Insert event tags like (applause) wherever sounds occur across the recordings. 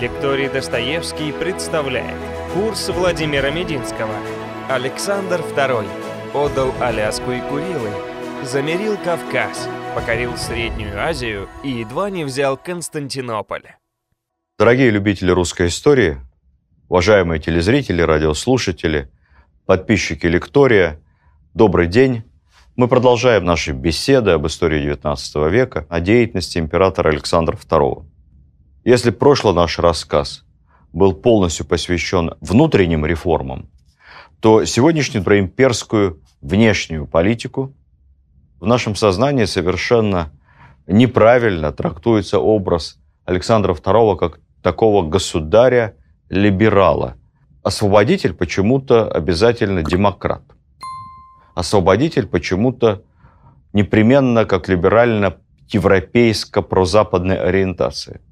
Лекторий Достоевский представляет курс Владимира Мединского. Александр II отдал Аляску и Курилы, замерил Кавказ, покорил Среднюю Азию и едва не взял Константинополь. Дорогие любители русской истории, уважаемые телезрители, радиослушатели, подписчики Лектория, добрый день. Мы продолжаем наши беседы об истории XIX века, о деятельности императора Александра II. Если прошлый наш рассказ был полностью посвящен внутренним реформам, то сегодняшний про имперскую внешнюю политику в нашем сознании совершенно неправильно трактуется образ Александра II как такого государя-либерала. Освободитель почему-то обязательно демократ. Освободитель почему-то непременно как либерально-европейско-прозападной ориентации –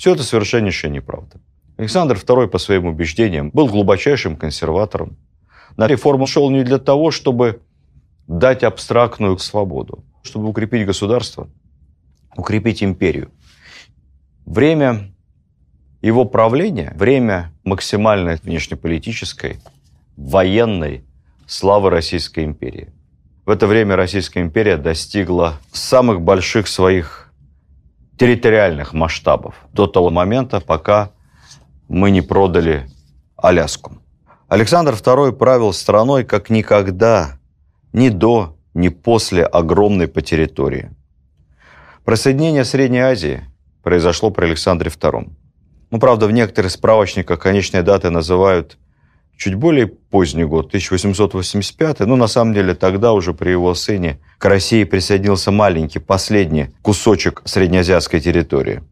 все это совершеннейшая неправда. Александр II, по своим убеждениям, был глубочайшим консерватором. На реформу шел не для того, чтобы дать абстрактную свободу, чтобы укрепить государство, укрепить империю. Время его правления, время максимальной внешнеполитической, военной славы Российской империи. В это время Российская империя достигла самых больших своих территориальных масштабов до того момента, пока мы не продали Аляску. Александр II правил страной как никогда, ни до, ни после огромной по территории. Присоединение Средней Азии произошло при Александре II. Ну, правда, в некоторых справочниках конечные даты называют чуть более поздний год, 1885, но на самом деле тогда уже при его сыне к России присоединился маленький, последний кусочек среднеазиатской территории.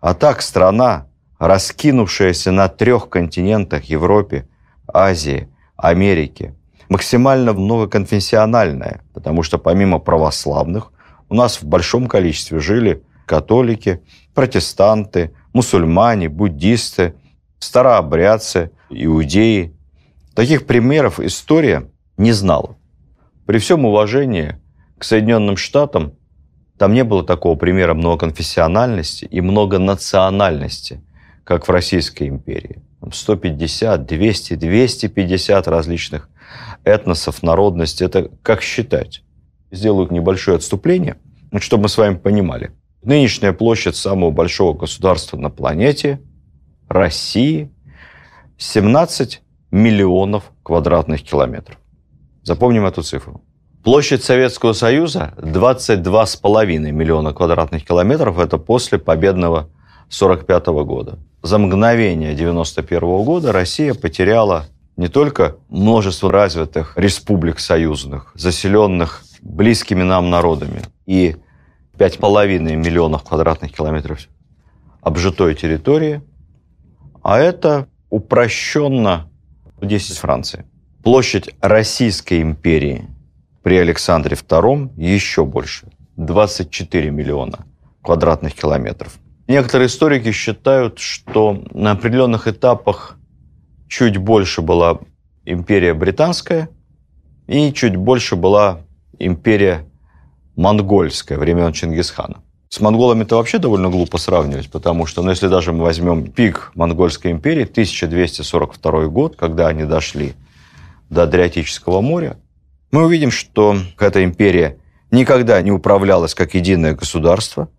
А так страна, раскинувшаяся на трех континентах Европе, Азии, Америке, максимально многоконфессиональная, потому что помимо православных у нас в большом количестве жили католики, протестанты, мусульмане, буддисты, старообрядцы, иудеи, Таких примеров история не знала. При всем уважении к Соединенным Штатам там не было такого примера многоконфессиональности и многонациональности, как в Российской империи. 150, 200, 250 различных этносов, народностей. Это как считать? Сделаю небольшое отступление, чтобы мы с вами понимали. Нынешняя площадь самого большого государства на планете, России, 17 миллионов квадратных километров. Запомним эту цифру. Площадь Советского Союза 22,5 миллиона квадратных километров. Это после победного 1945 года. За мгновение 1991 года Россия потеряла не только множество развитых республик союзных, заселенных близкими нам народами, и 5,5 миллионов квадратных километров обжитой территории, а это упрощенно 10 Франции. Площадь Российской империи при Александре II еще больше – 24 миллиона квадратных километров. Некоторые историки считают, что на определенных этапах чуть больше была империя британская и чуть больше была империя монгольская времен Чингисхана. С монголами это вообще довольно глупо сравнивать, потому что, ну, если даже мы возьмем пик монгольской империи, 1242 год, когда они дошли до Адриатического моря, мы увидим, что эта империя никогда не управлялась как единое государство.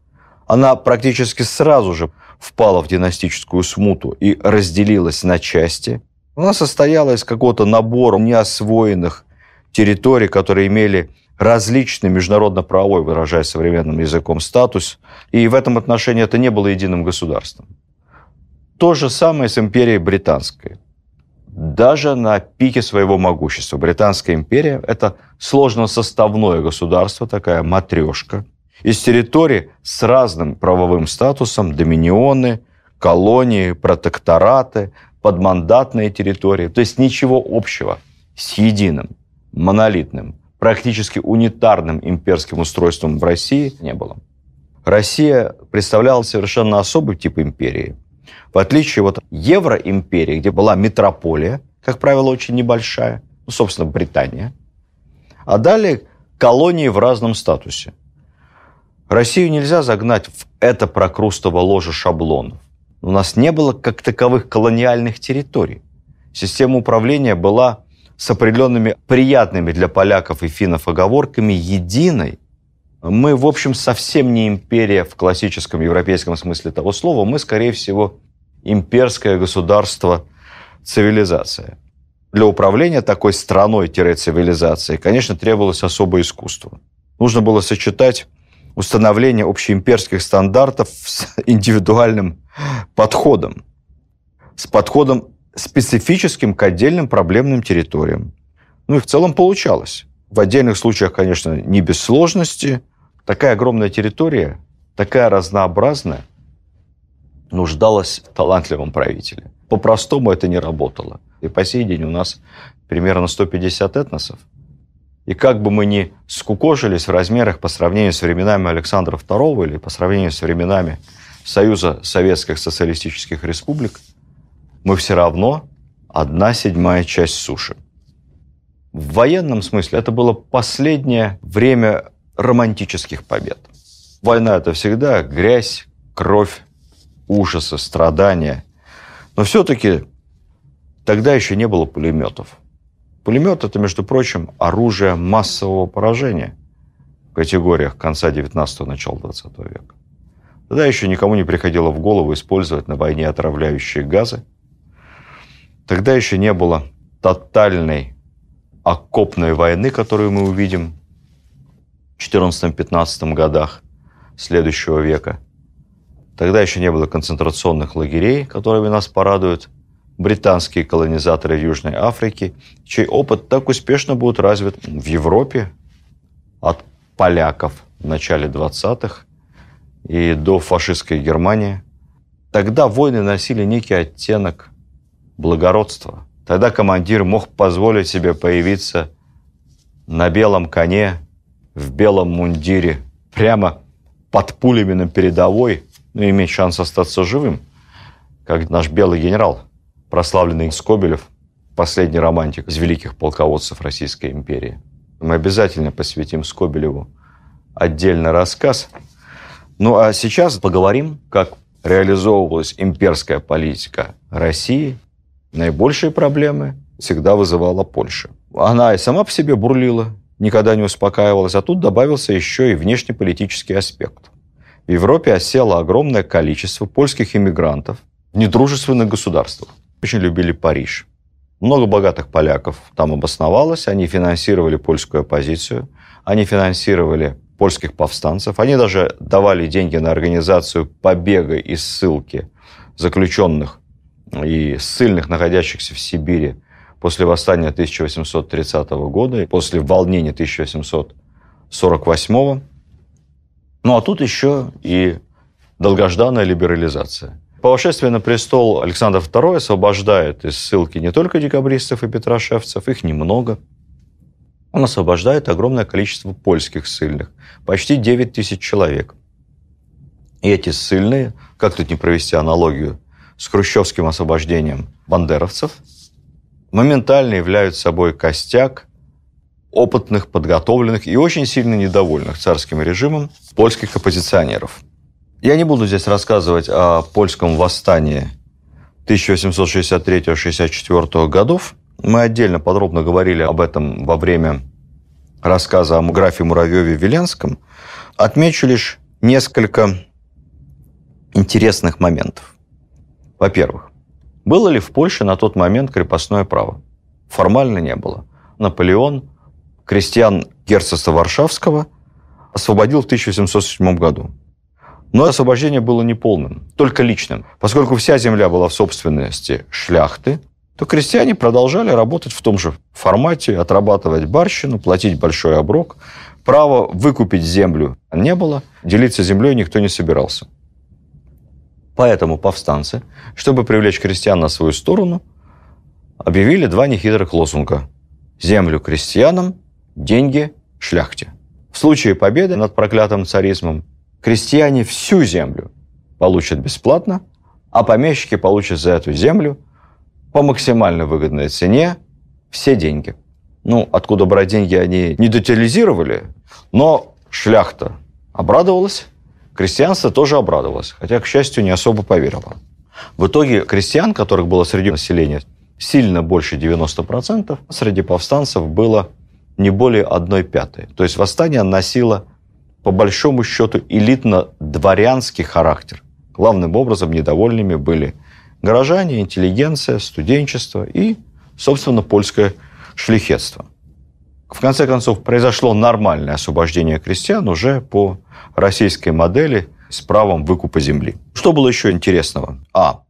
Она практически сразу же впала в династическую смуту и разделилась на части. Она состояла из какого-то набора неосвоенных территорий, которые имели различный международно-правовой, выражаясь современным языком, статус, и в этом отношении это не было единым государством. То же самое с империей британской. Даже на пике своего могущества Британская империя – это сложно-составное государство, такая матрешка, из территорий с разным правовым статусом, доминионы, колонии, протектораты, подмандатные территории. То есть ничего общего с единым, монолитным, практически унитарным имперским устройством в России не было. Россия представляла совершенно особый тип империи. В отличие от евроимперии, где была метрополия, как правило, очень небольшая, ну, собственно, Британия, а далее колонии в разном статусе. Россию нельзя загнать в это прокрустово ложе шаблонов. у нас не было как таковых колониальных территорий. Система управления была с определенными приятными для поляков и финнов оговорками единой. Мы, в общем, совсем не империя в классическом европейском смысле того слова. Мы, скорее всего, имперское государство, цивилизация. Для управления такой страной-цивилизацией, конечно, требовалось особое искусство. Нужно было сочетать установление общеимперских стандартов с индивидуальным подходом, с подходом специфическим к отдельным проблемным территориям. Ну и в целом получалось. В отдельных случаях, конечно, не без сложности. Такая огромная территория, такая разнообразная, нуждалась в талантливом правителе. По-простому это не работало. И по сей день у нас примерно 150 этносов. И как бы мы ни скукожились в размерах по сравнению с временами Александра II или по сравнению с временами Союза Советских Социалистических Республик, мы все равно одна седьмая часть суши. В военном смысле это было последнее время романтических побед. Война – это всегда грязь, кровь, ужасы, страдания. Но все-таки тогда еще не было пулеметов. Пулемет – это, между прочим, оружие массового поражения в категориях конца 19-го, начала 20 века. Тогда еще никому не приходило в голову использовать на войне отравляющие газы. Тогда еще не было тотальной окопной войны, которую мы увидим в 14-15 годах следующего века. Тогда еще не было концентрационных лагерей, которыми нас порадуют британские колонизаторы Южной Африки, чей опыт так успешно будет развит в Европе от поляков в начале 20-х и до фашистской Германии. Тогда войны носили некий оттенок благородства. Тогда командир мог позволить себе появиться на белом коне, в белом мундире, прямо под пулями на передовой, ну, иметь шанс остаться живым, как наш белый генерал – прославленный Скобелев, последний романтик из великих полководцев Российской империи. Мы обязательно посвятим Скобелеву отдельный рассказ. Ну а сейчас поговорим, как реализовывалась имперская политика России. Наибольшие проблемы всегда вызывала Польша. Она и сама по себе бурлила, никогда не успокаивалась, а тут добавился еще и внешнеполитический аспект. В Европе осело огромное количество польских иммигрантов в недружественных государствах очень любили Париж. Много богатых поляков там обосновалось, они финансировали польскую оппозицию, они финансировали польских повстанцев, они даже давали деньги на организацию побега и ссылки заключенных и ссыльных, находящихся в Сибири после восстания 1830 года, после волнения 1848. Ну а тут еще и долгожданная либерализация – по на престол Александр II освобождает из ссылки не только декабристов и петрошевцев, их немного. Он освобождает огромное количество польских ссыльных, почти 9 тысяч человек. И эти ссыльные, как тут не провести аналогию с хрущевским освобождением бандеровцев, моментально являются собой костяк опытных, подготовленных и очень сильно недовольных царским режимом польских оппозиционеров – я не буду здесь рассказывать о польском восстании 1863-64 годов. Мы отдельно подробно говорили об этом во время рассказа о графе Муравьеве-Веленском. Отмечу лишь несколько интересных моментов. Во-первых, было ли в Польше на тот момент крепостное право? Формально не было. Наполеон крестьян герцогства Варшавского освободил в 1707 году. Но освобождение было неполным, только личным. Поскольку вся земля была в собственности шляхты, то крестьяне продолжали работать в том же формате, отрабатывать барщину, платить большой оброк. Права выкупить землю не было, делиться землей никто не собирался. Поэтому повстанцы, чтобы привлечь крестьян на свою сторону, объявили два нехитрых лозунга. Землю крестьянам, деньги шляхте. В случае победы над проклятым царизмом крестьяне всю землю получат бесплатно, а помещики получат за эту землю по максимально выгодной цене все деньги. Ну, откуда брать деньги они не детализировали, но шляхта обрадовалась, крестьянство тоже обрадовалось, хотя, к счастью, не особо поверило. В итоге крестьян, которых было среди населения сильно больше 90%, среди повстанцев было не более одной пятой. То есть восстание носило, по большому счету, элитно-дворянский характер. Главным образом недовольными были горожане, интеллигенция, студенчество и, собственно, польское шляхетство. В конце концов, произошло нормальное освобождение крестьян уже по российской модели с правом выкупа земли. Что было еще интересного? А.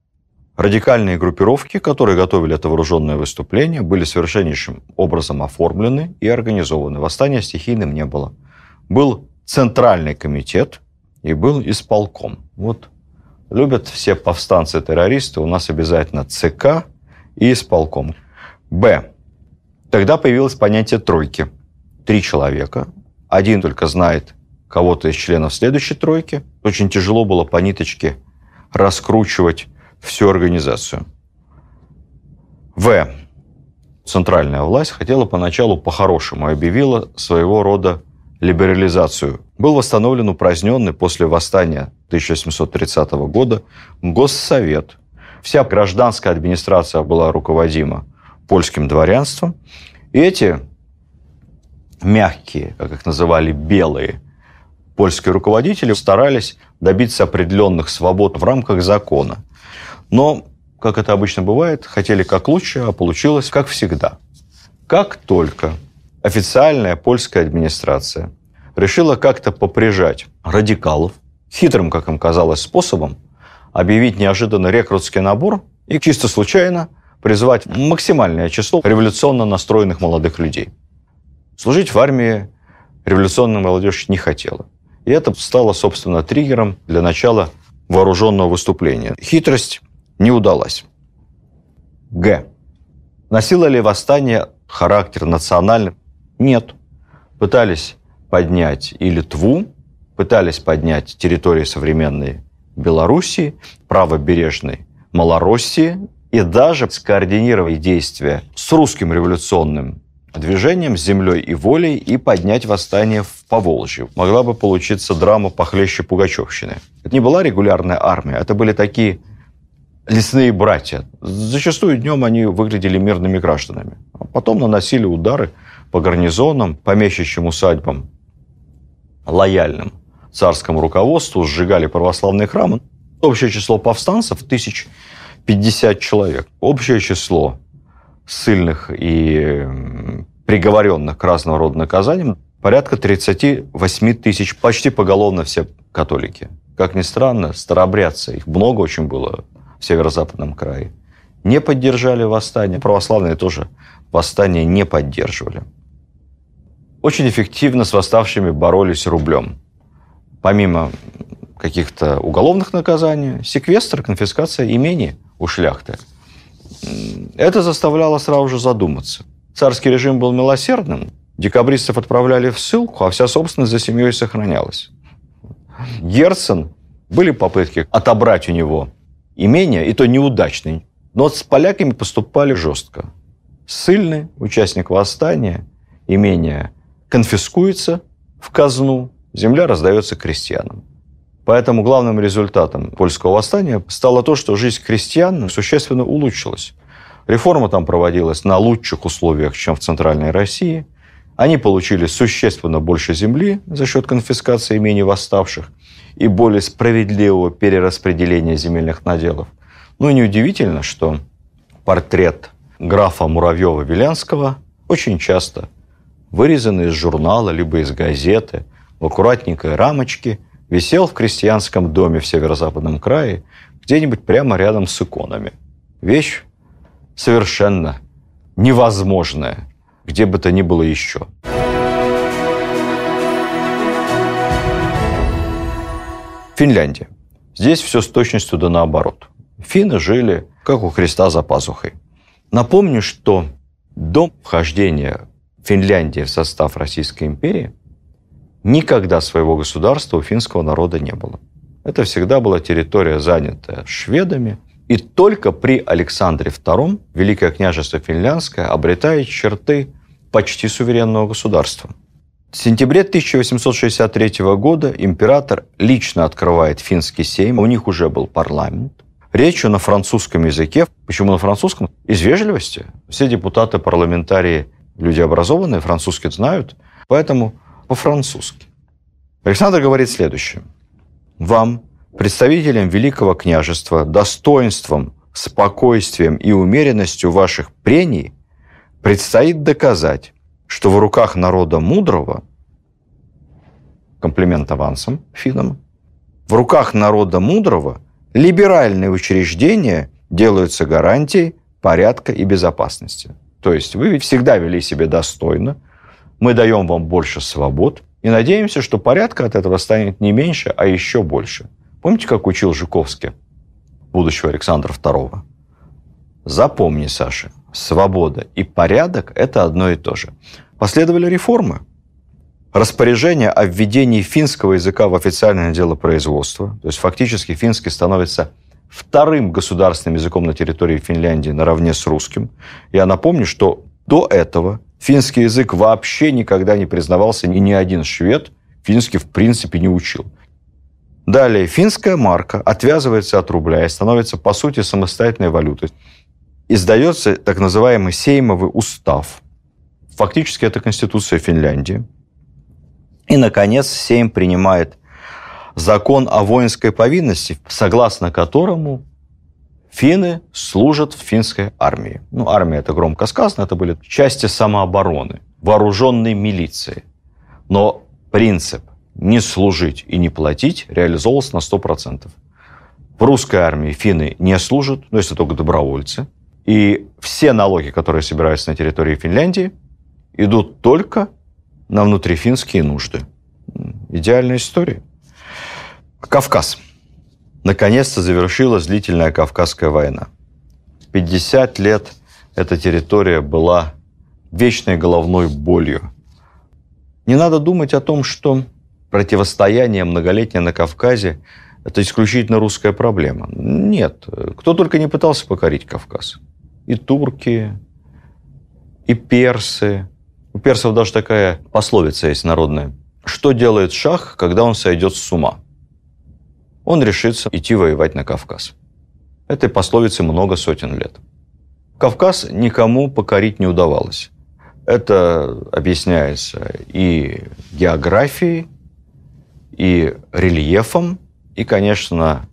Радикальные группировки, которые готовили это вооруженное выступление, были совершеннейшим образом оформлены и организованы. Восстания стихийным не было. Был Центральный комитет и был исполком. Вот любят все повстанцы-террористы, у нас обязательно ЦК и исполком. Б. Тогда появилось понятие тройки. Три человека. Один только знает кого-то из членов следующей тройки. Очень тяжело было по ниточке раскручивать всю организацию. В. Центральная власть хотела поначалу по-хорошему и объявила своего рода либерализацию. Был восстановлен упраздненный после восстания 1730 года Госсовет. Вся гражданская администрация была руководима польским дворянством. И эти мягкие, как их называли, белые польские руководители старались добиться определенных свобод в рамках закона. Но, как это обычно бывает, хотели как лучше, а получилось как всегда. Как только официальная польская администрация решила как-то поприжать радикалов, хитрым, как им казалось, способом, объявить неожиданно рекрутский набор и чисто случайно призвать максимальное число революционно настроенных молодых людей. Служить в армии революционная молодежь не хотела. И это стало, собственно, триггером для начала вооруженного выступления. Хитрость не удалась. Г. Носило ли восстание характер национальный? Нет. Пытались поднять и Литву, пытались поднять территории современной Белоруссии, правобережной Малороссии, и даже скоординировать действия с русским революционным движением, с землей и волей и поднять восстание в Поволжье. Могла бы получиться драма похлеще Пугачевщины. Это не была регулярная армия, это были такие лесные братья. Зачастую днем они выглядели мирными гражданами. А потом наносили удары по гарнизонам, помещичьим усадьбам, лояльным царскому руководству, сжигали православные храмы. Общее число повстанцев тысяч 50 человек. Общее число ссыльных и приговоренных к разного рода наказаниям порядка 38 тысяч, почти поголовно все католики. Как ни странно, старообрядцы, их много очень было в северо-западном крае, не поддержали восстание. Православные тоже восстание не поддерживали. Очень эффективно с восставшими боролись рублем. Помимо каких-то уголовных наказаний, секвестр, конфискация имени – у шляхты. Это заставляло сразу же задуматься. Царский режим был милосердным, декабристов отправляли в ссылку, а вся собственность за семьей сохранялась. Герцен, были попытки отобрать у него имение, и то неудачные, но с поляками поступали жестко. Ссыльный, участник восстания, имение конфискуется в казну, земля раздается крестьянам. Поэтому главным результатом польского восстания стало то, что жизнь крестьян существенно улучшилась. Реформа там проводилась на лучших условиях, чем в Центральной России. Они получили существенно больше земли за счет конфискации имений восставших и более справедливого перераспределения земельных наделов. Ну и неудивительно, что портрет графа Муравьева-Вилянского очень часто вырезанный из журнала либо из газеты в аккуратненькой рамочке – висел в крестьянском доме в северо-западном крае, где-нибудь прямо рядом с иконами. Вещь совершенно невозможная, где бы то ни было еще. Финляндия. Здесь все с точностью да наоборот. Финны жили, как у Христа за пазухой. Напомню, что до вхождения Финляндии в состав Российской империи Никогда своего государства у финского народа не было. Это всегда была территория, занятая шведами. И только при Александре II Великое княжество Финляндское обретает черты почти суверенного государства. В сентябре 1863 года император лично открывает финский сейм. У них уже был парламент. речью на французском языке. Почему на французском? Из вежливости. Все депутаты, парламентарии, люди образованные, французский знают, поэтому по-французски. Александр говорит следующее. Вам, представителям Великого княжества, достоинством, спокойствием и умеренностью ваших прений предстоит доказать, что в руках народа мудрого, комплимент авансом финам, в руках народа мудрого либеральные учреждения делаются гарантией порядка и безопасности. То есть вы всегда вели себя достойно, мы даем вам больше свобод и надеемся, что порядка от этого станет не меньше, а еще больше. Помните, как учил Жуковский, будущего Александра II? Запомни, Саша, свобода и порядок – это одно и то же. Последовали реформы. Распоряжение о введении финского языка в официальное дело производства. То есть фактически финский становится вторым государственным языком на территории Финляндии наравне с русским. Я напомню, что до этого финский язык вообще никогда не признавался, и ни один швед финский в принципе не учил. Далее, финская марка отвязывается от рубля и становится, по сути, самостоятельной валютой издается так называемый Сеймовый устав. Фактически это Конституция Финляндии. И, наконец, Сейм принимает закон о воинской повинности, согласно которому финны служат в финской армии. Ну, армия – это громко сказано, это были части самообороны, вооруженной милиции. Но принцип не служить и не платить реализовывался на 100%. В русской армии финны не служат, но если только добровольцы – и все налоги, которые собираются на территории Финляндии, идут только на внутрифинские нужды. Идеальная история. Кавказ. Наконец-то завершилась длительная Кавказская война. 50 лет эта территория была вечной головной болью. Не надо думать о том, что противостояние многолетнее на Кавказе – это исключительно русская проблема. Нет. Кто только не пытался покорить Кавказ и турки, и персы. У персов даже такая пословица есть народная. Что делает шах, когда он сойдет с ума? Он решится идти воевать на Кавказ. Этой пословице много сотен лет. Кавказ никому покорить не удавалось. Это объясняется и географией, и рельефом, и, конечно,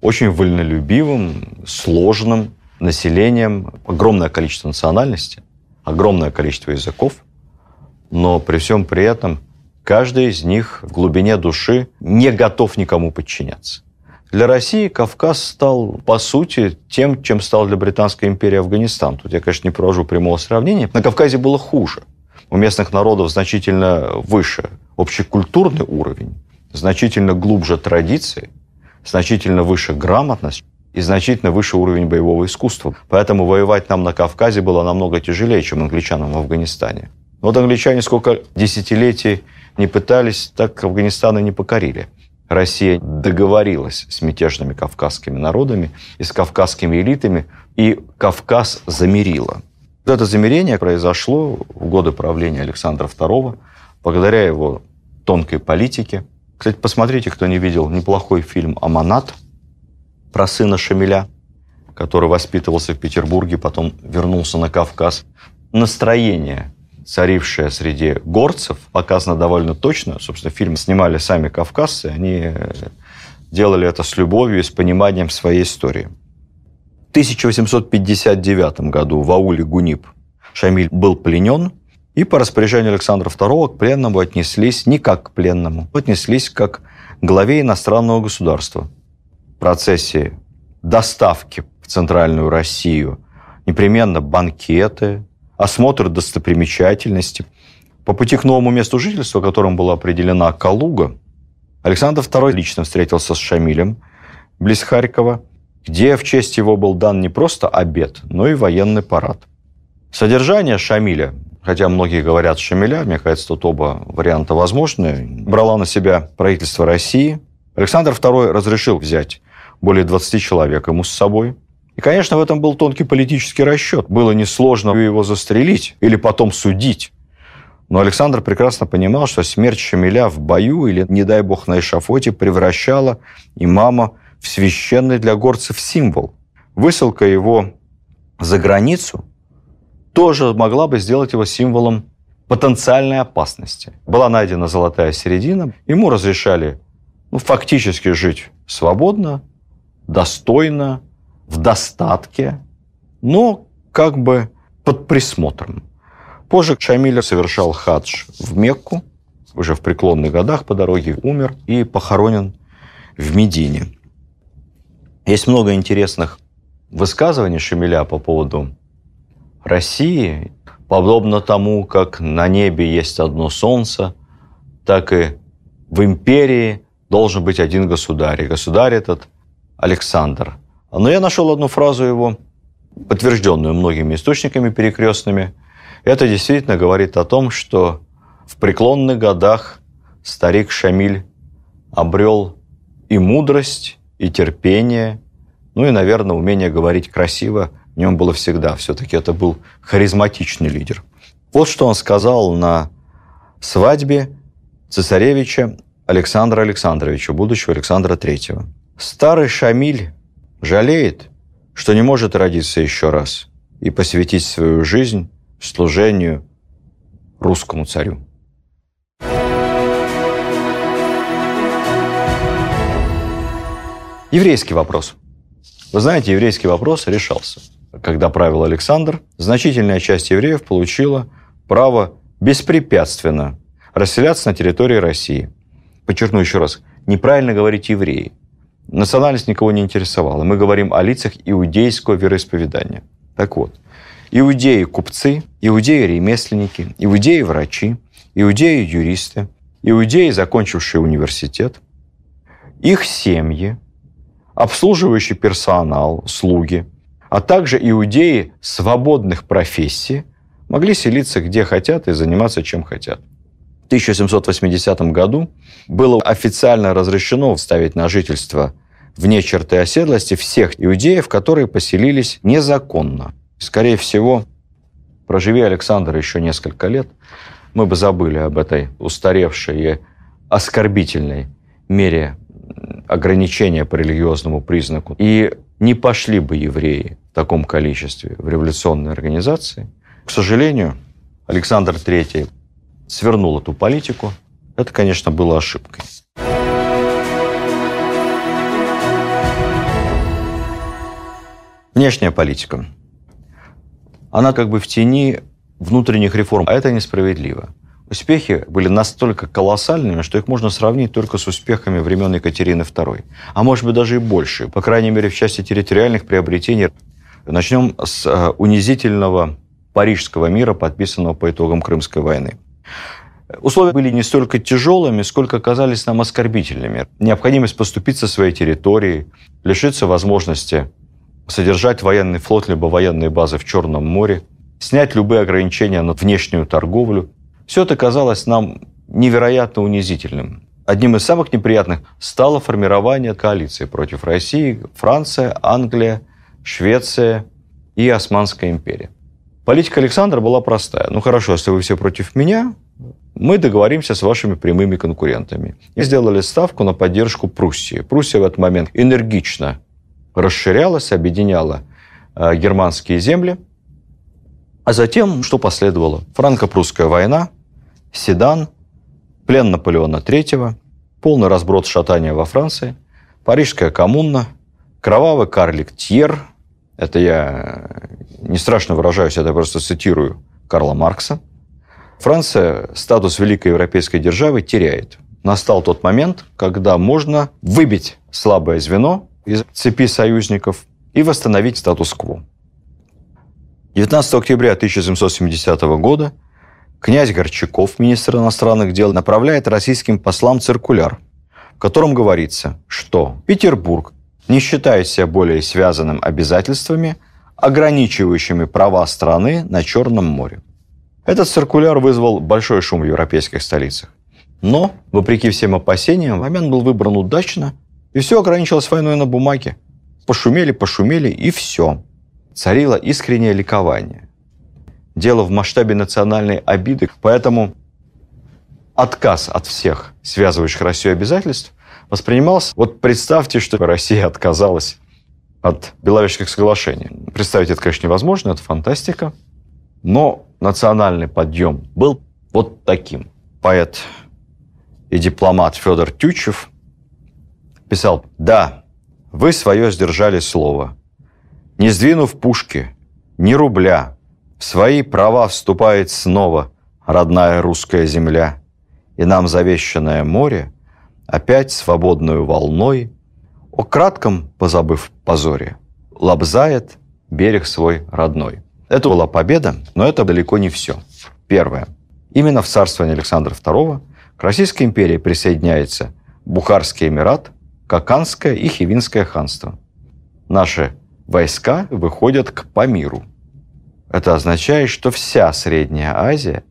очень вольнолюбивым, сложным населением, огромное количество национальностей, огромное количество языков, но при всем при этом каждый из них в глубине души не готов никому подчиняться. Для России Кавказ стал, по сути, тем, чем стал для Британской империи Афганистан. Тут я, конечно, не провожу прямого сравнения. На Кавказе было хуже. У местных народов значительно выше общекультурный уровень, значительно глубже традиции, значительно выше грамотность и значительно выше уровень боевого искусства. Поэтому воевать нам на Кавказе было намного тяжелее, чем англичанам в Афганистане. Вот англичане сколько десятилетий не пытались, так Афганистана не покорили. Россия договорилась с мятежными кавказскими народами и с кавказскими элитами, и Кавказ замирила. Вот это замирение произошло в годы правления Александра II, благодаря его тонкой политике. Кстати, посмотрите, кто не видел неплохой фильм «Аманат», про сына Шамиля, который воспитывался в Петербурге, потом вернулся на Кавказ. Настроение, царившее среди горцев, показано довольно точно. Собственно, фильм снимали сами кавказцы, они э, делали это с любовью и с пониманием своей истории. В 1859 году в ауле Гунип Шамиль был пленен, и по распоряжению Александра II к пленному отнеслись не как к пленному, отнеслись как к главе иностранного государства процессе доставки в Центральную Россию непременно банкеты, осмотр достопримечательностей. По пути к новому месту жительства, которым была определена Калуга, Александр II лично встретился с Шамилем близ Харькова, где в честь его был дан не просто обед, но и военный парад. Содержание Шамиля, хотя многие говорят Шамиля, мне кажется, тут оба варианта возможны, брала на себя правительство России. Александр II разрешил взять более 20 человек ему с собой. И, конечно, в этом был тонкий политический расчет. Было несложно его застрелить или потом судить. Но Александр прекрасно понимал, что смерть Шамиля в бою или, не дай бог, на эшафоте превращала имама в священный для горцев символ. Высылка его за границу тоже могла бы сделать его символом потенциальной опасности. Была найдена золотая середина, ему разрешали ну, фактически жить свободно, достойно, в достатке, но как бы под присмотром. Позже Шамиль совершал хадж в Мекку, уже в преклонных годах по дороге умер и похоронен в Медине. Есть много интересных высказываний Шамиля по поводу России, подобно тому, как на небе есть одно солнце, так и в империи должен быть один государь. И государь этот Александр. Но я нашел одну фразу его, подтвержденную многими источниками перекрестными. Это действительно говорит о том, что в преклонных годах старик Шамиль обрел и мудрость, и терпение, ну и, наверное, умение говорить красиво в нем было всегда. Все-таки это был харизматичный лидер. Вот что он сказал на свадьбе цесаревича Александра Александровича, будущего Александра III. Старый Шамиль жалеет, что не может родиться еще раз и посвятить свою жизнь служению русскому царю. Еврейский вопрос. Вы знаете, еврейский вопрос решался. Когда правил Александр, значительная часть евреев получила право беспрепятственно расселяться на территории России. Подчеркну еще раз, неправильно говорить евреи. Национальность никого не интересовала. Мы говорим о лицах иудейского вероисповедания. Так вот, иудеи-купцы, иудеи-ремесленники, иудеи-врачи, иудеи-юристы, иудеи, закончившие университет, их семьи, обслуживающий персонал, слуги, а также иудеи свободных профессий могли селиться где хотят и заниматься чем хотят. В 1780 году было официально разрешено ставить на жительство вне черты оседлости всех иудеев, которые поселились незаконно. Скорее всего, проживи Александр еще несколько лет, мы бы забыли об этой устаревшей и оскорбительной мере ограничения по религиозному признаку. И не пошли бы евреи в таком количестве в революционные организации. К сожалению, Александр III свернул эту политику. Это, конечно, было ошибкой. Внешняя политика. Она как бы в тени внутренних реформ, а это несправедливо. Успехи были настолько колоссальными, что их можно сравнить только с успехами времен Екатерины II. А может быть даже и больше, по крайней мере в части территориальных приобретений. Начнем с э, унизительного Парижского мира, подписанного по итогам Крымской войны. Условия были не столько тяжелыми, сколько казались нам оскорбительными. Необходимость поступиться своей территорией, лишиться возможности содержать военный флот либо военные базы в Черном море, снять любые ограничения на внешнюю торговлю. Все это казалось нам невероятно унизительным. Одним из самых неприятных стало формирование коалиции против России, Франция, Англия, Швеция и Османская империя. Политика Александра была простая. Ну хорошо, если вы все против меня, мы договоримся с вашими прямыми конкурентами. И сделали ставку на поддержку Пруссии. Пруссия в этот момент энергично расширялась, объединяла э, германские земли. А затем, что последовало? Франко-прусская война, Седан, плен Наполеона III, полный разброд шатания во Франции, Парижская коммуна, кровавый карлик Тьер, это я не страшно выражаюсь, это просто цитирую Карла Маркса – Франция статус великой европейской державы теряет. Настал тот момент, когда можно выбить слабое звено из цепи союзников и восстановить статус-кво. 19 октября 1770 года князь Горчаков, министр иностранных дел, направляет российским послам циркуляр, в котором говорится, что Петербург не считает себя более связанным обязательствами, ограничивающими права страны на Черном море. Этот циркуляр вызвал большой шум в европейских столицах. Но, вопреки всем опасениям, момент был выбран удачно, и все ограничилось войной на бумаге. Пошумели, пошумели, и все. Царило искреннее ликование. Дело в масштабе национальной обиды, поэтому отказ от всех связывающих Россию обязательств воспринимался... Вот представьте, что Россия отказалась от Беловежских соглашений. Представить это, конечно, невозможно, это фантастика. Но национальный подъем был вот таким. Поэт и дипломат Федор Тючев писал, «Да, вы свое сдержали слово. Не сдвинув пушки, ни рубля, в свои права вступает снова родная русская земля, и нам завещанное море опять свободную волной, о кратком позабыв позоре, лобзает берег свой родной. Это была победа, но это далеко не все. Первое. Именно в царствовании Александра II к Российской империи присоединяется Бухарский Эмират, Каканское и Хивинское ханство. Наши войска выходят к Памиру. Это означает, что вся Средняя Азия,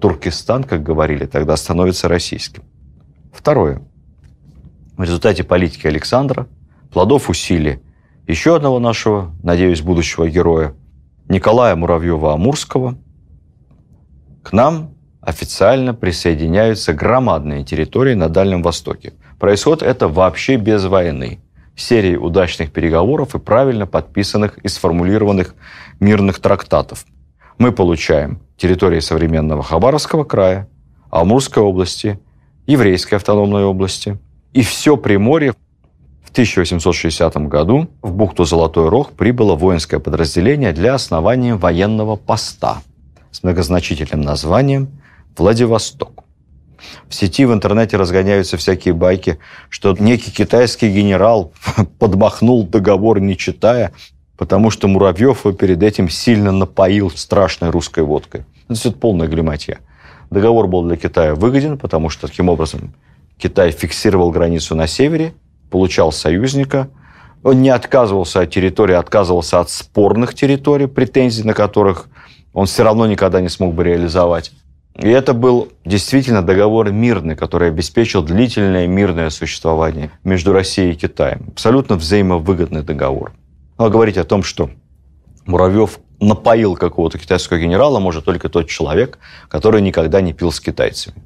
Туркестан, как говорили тогда, становится российским. Второе. В результате политики Александра, плодов усилий еще одного нашего, надеюсь, будущего героя, Николая Муравьева-Амурского, к нам официально присоединяются громадные территории на Дальнем Востоке. Происходит это вообще без войны. Серии удачных переговоров и правильно подписанных и сформулированных мирных трактатов. Мы получаем территории современного Хабаровского края, Амурской области, Еврейской автономной области. И все Приморье в 1860 году в бухту Золотой Рог прибыло воинское подразделение для основания военного поста с многозначительным названием Владивосток. В сети в интернете разгоняются всякие байки, что некий китайский генерал (laughs) подмахнул договор, не читая, потому что Муравьев его перед этим сильно напоил страшной русской водкой. Это все полная глиматья. Договор был для Китая выгоден, потому что таким образом Китай фиксировал границу на севере, получал союзника, он не отказывался от территории, отказывался от спорных территорий, претензий на которых он все равно никогда не смог бы реализовать. И это был действительно договор мирный, который обеспечил длительное мирное существование между Россией и Китаем. Абсолютно взаимовыгодный договор. Но а говорить о том, что Муравьев напоил какого-то китайского генерала, может только тот человек, который никогда не пил с китайцами.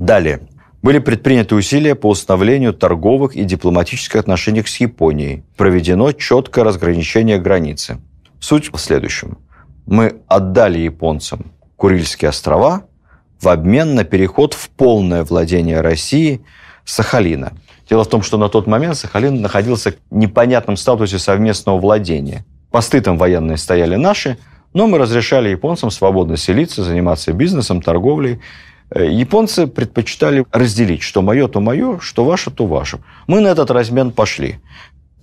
Далее. Были предприняты усилия по установлению торговых и дипломатических отношений с Японией. Проведено четкое разграничение границы. Суть в следующем. Мы отдали японцам Курильские острова – в обмен на переход в полное владение России Сахалина. Дело в том, что на тот момент Сахалин находился в непонятном статусе совместного владения. Посты там военные стояли наши, но мы разрешали японцам свободно селиться, заниматься бизнесом, торговлей. Э, японцы предпочитали разделить, что мое, то мое, что ваше, то ваше. Мы на этот размен пошли.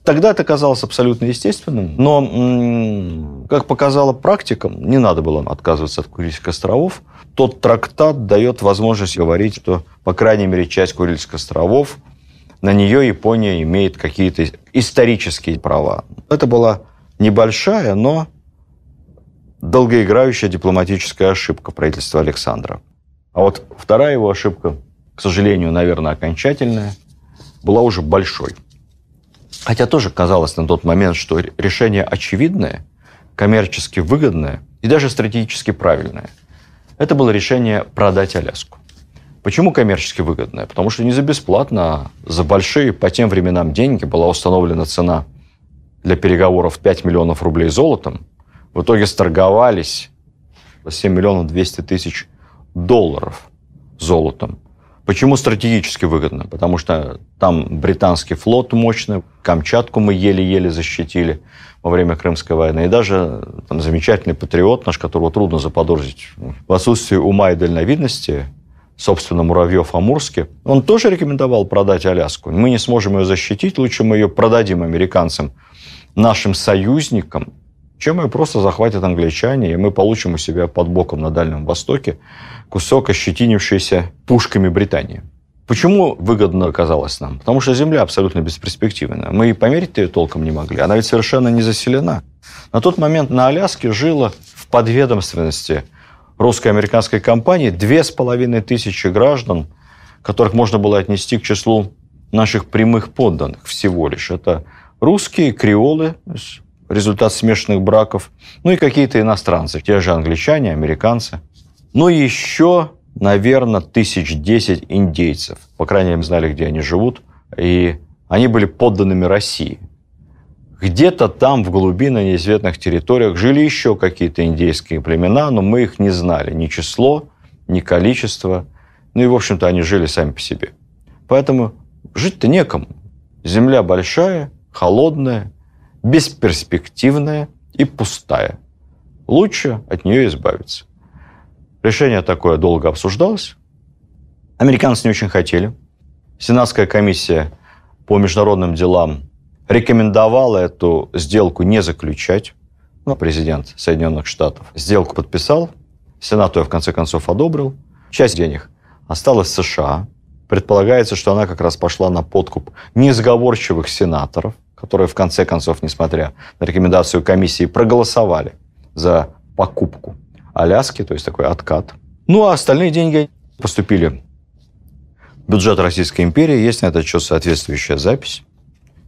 Тогда это казалось абсолютно естественным, но, как показала практика, не надо было отказываться от Курильских островов. Тот трактат дает возможность говорить, что, по крайней мере, часть Курильских островов, на нее Япония имеет какие-то исторические права. Это была небольшая, но долгоиграющая дипломатическая ошибка правительства Александра. А вот вторая его ошибка, к сожалению, наверное, окончательная, была уже большой – Хотя тоже казалось на тот момент, что решение очевидное, коммерчески выгодное и даже стратегически правильное. Это было решение продать Аляску. Почему коммерчески выгодное? Потому что не за бесплатно, а за большие по тем временам деньги была установлена цена для переговоров 5 миллионов рублей золотом. В итоге сторговались 7 миллионов 200 тысяч долларов золотом. Почему стратегически выгодно? Потому что там британский флот мощный, Камчатку мы еле-еле защитили во время Крымской войны. И даже там, замечательный патриот наш, которого трудно заподозрить в отсутствии ума и дальновидности, собственно, Муравьев Амурский, он тоже рекомендовал продать Аляску. Мы не сможем ее защитить, лучше мы ее продадим американцам, нашим союзникам, чем ее просто захватят англичане, и мы получим у себя под боком на Дальнем Востоке кусок ощетинившийся пушками Британии. Почему выгодно оказалось нам? Потому что Земля абсолютно бесперспективная. Мы и померить ее толком не могли. Она ведь совершенно не заселена. На тот момент на Аляске жило в подведомственности русско-американской компании две с половиной тысячи граждан, которых можно было отнести к числу наших прямых подданных всего лишь. Это русские, креолы, результат смешанных браков, ну и какие-то иностранцы, те же англичане, американцы – ну и еще, наверное, тысяч десять индейцев. По крайней мере, знали, где они живут. и они были подданными России. Где-то там, в глубинах неизвестных территориях, жили еще какие-то индейские племена, но мы их не знали. Ни число, ни количество. Ну и, в общем-то, они жили сами по себе. Поэтому жить-то некому. Земля большая, холодная, бесперспективная и пустая. Лучше от нее избавиться. Решение такое долго обсуждалось. Американцы не очень хотели. Сенатская комиссия по международным делам рекомендовала эту сделку не заключать. Ну, президент Соединенных Штатов сделку подписал, Сенат ее в конце концов одобрил. Часть денег осталась в США. Предполагается, что она как раз пошла на подкуп несговорчивых сенаторов, которые в конце концов, несмотря на рекомендацию комиссии, проголосовали за покупку Аляски, то есть такой откат. Ну, а остальные деньги поступили в бюджет Российской империи. Есть на этот счет соответствующая запись.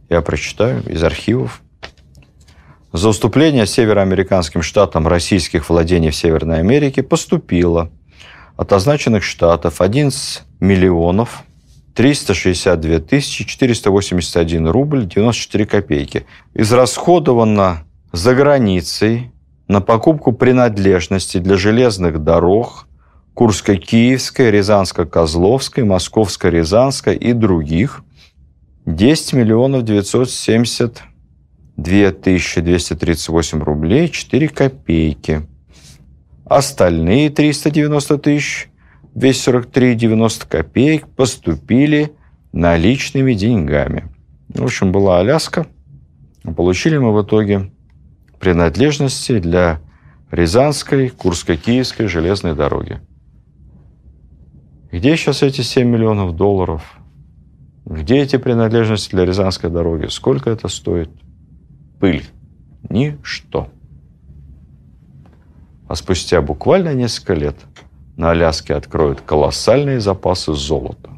Я прочитаю из архивов. За уступление североамериканским штатам российских владений в Северной Америке поступило от означенных штатов 11 миллионов 362 тысячи 481 рубль 94 копейки. Израсходовано за границей на покупку принадлежностей для железных дорог Курско-Киевской, Рязанско-Козловской, Московско-Рязанской и других 10 миллионов 972 тысячи 238 рублей 4 копейки. Остальные 390 тысяч 243,90 копеек поступили наличными деньгами. В общем, была Аляска. Получили мы в итоге принадлежности для Рязанской, Курско-Киевской железной дороги. Где сейчас эти 7 миллионов долларов? Где эти принадлежности для Рязанской дороги? Сколько это стоит? Пыль. Ничто. А спустя буквально несколько лет на Аляске откроют колоссальные запасы золота.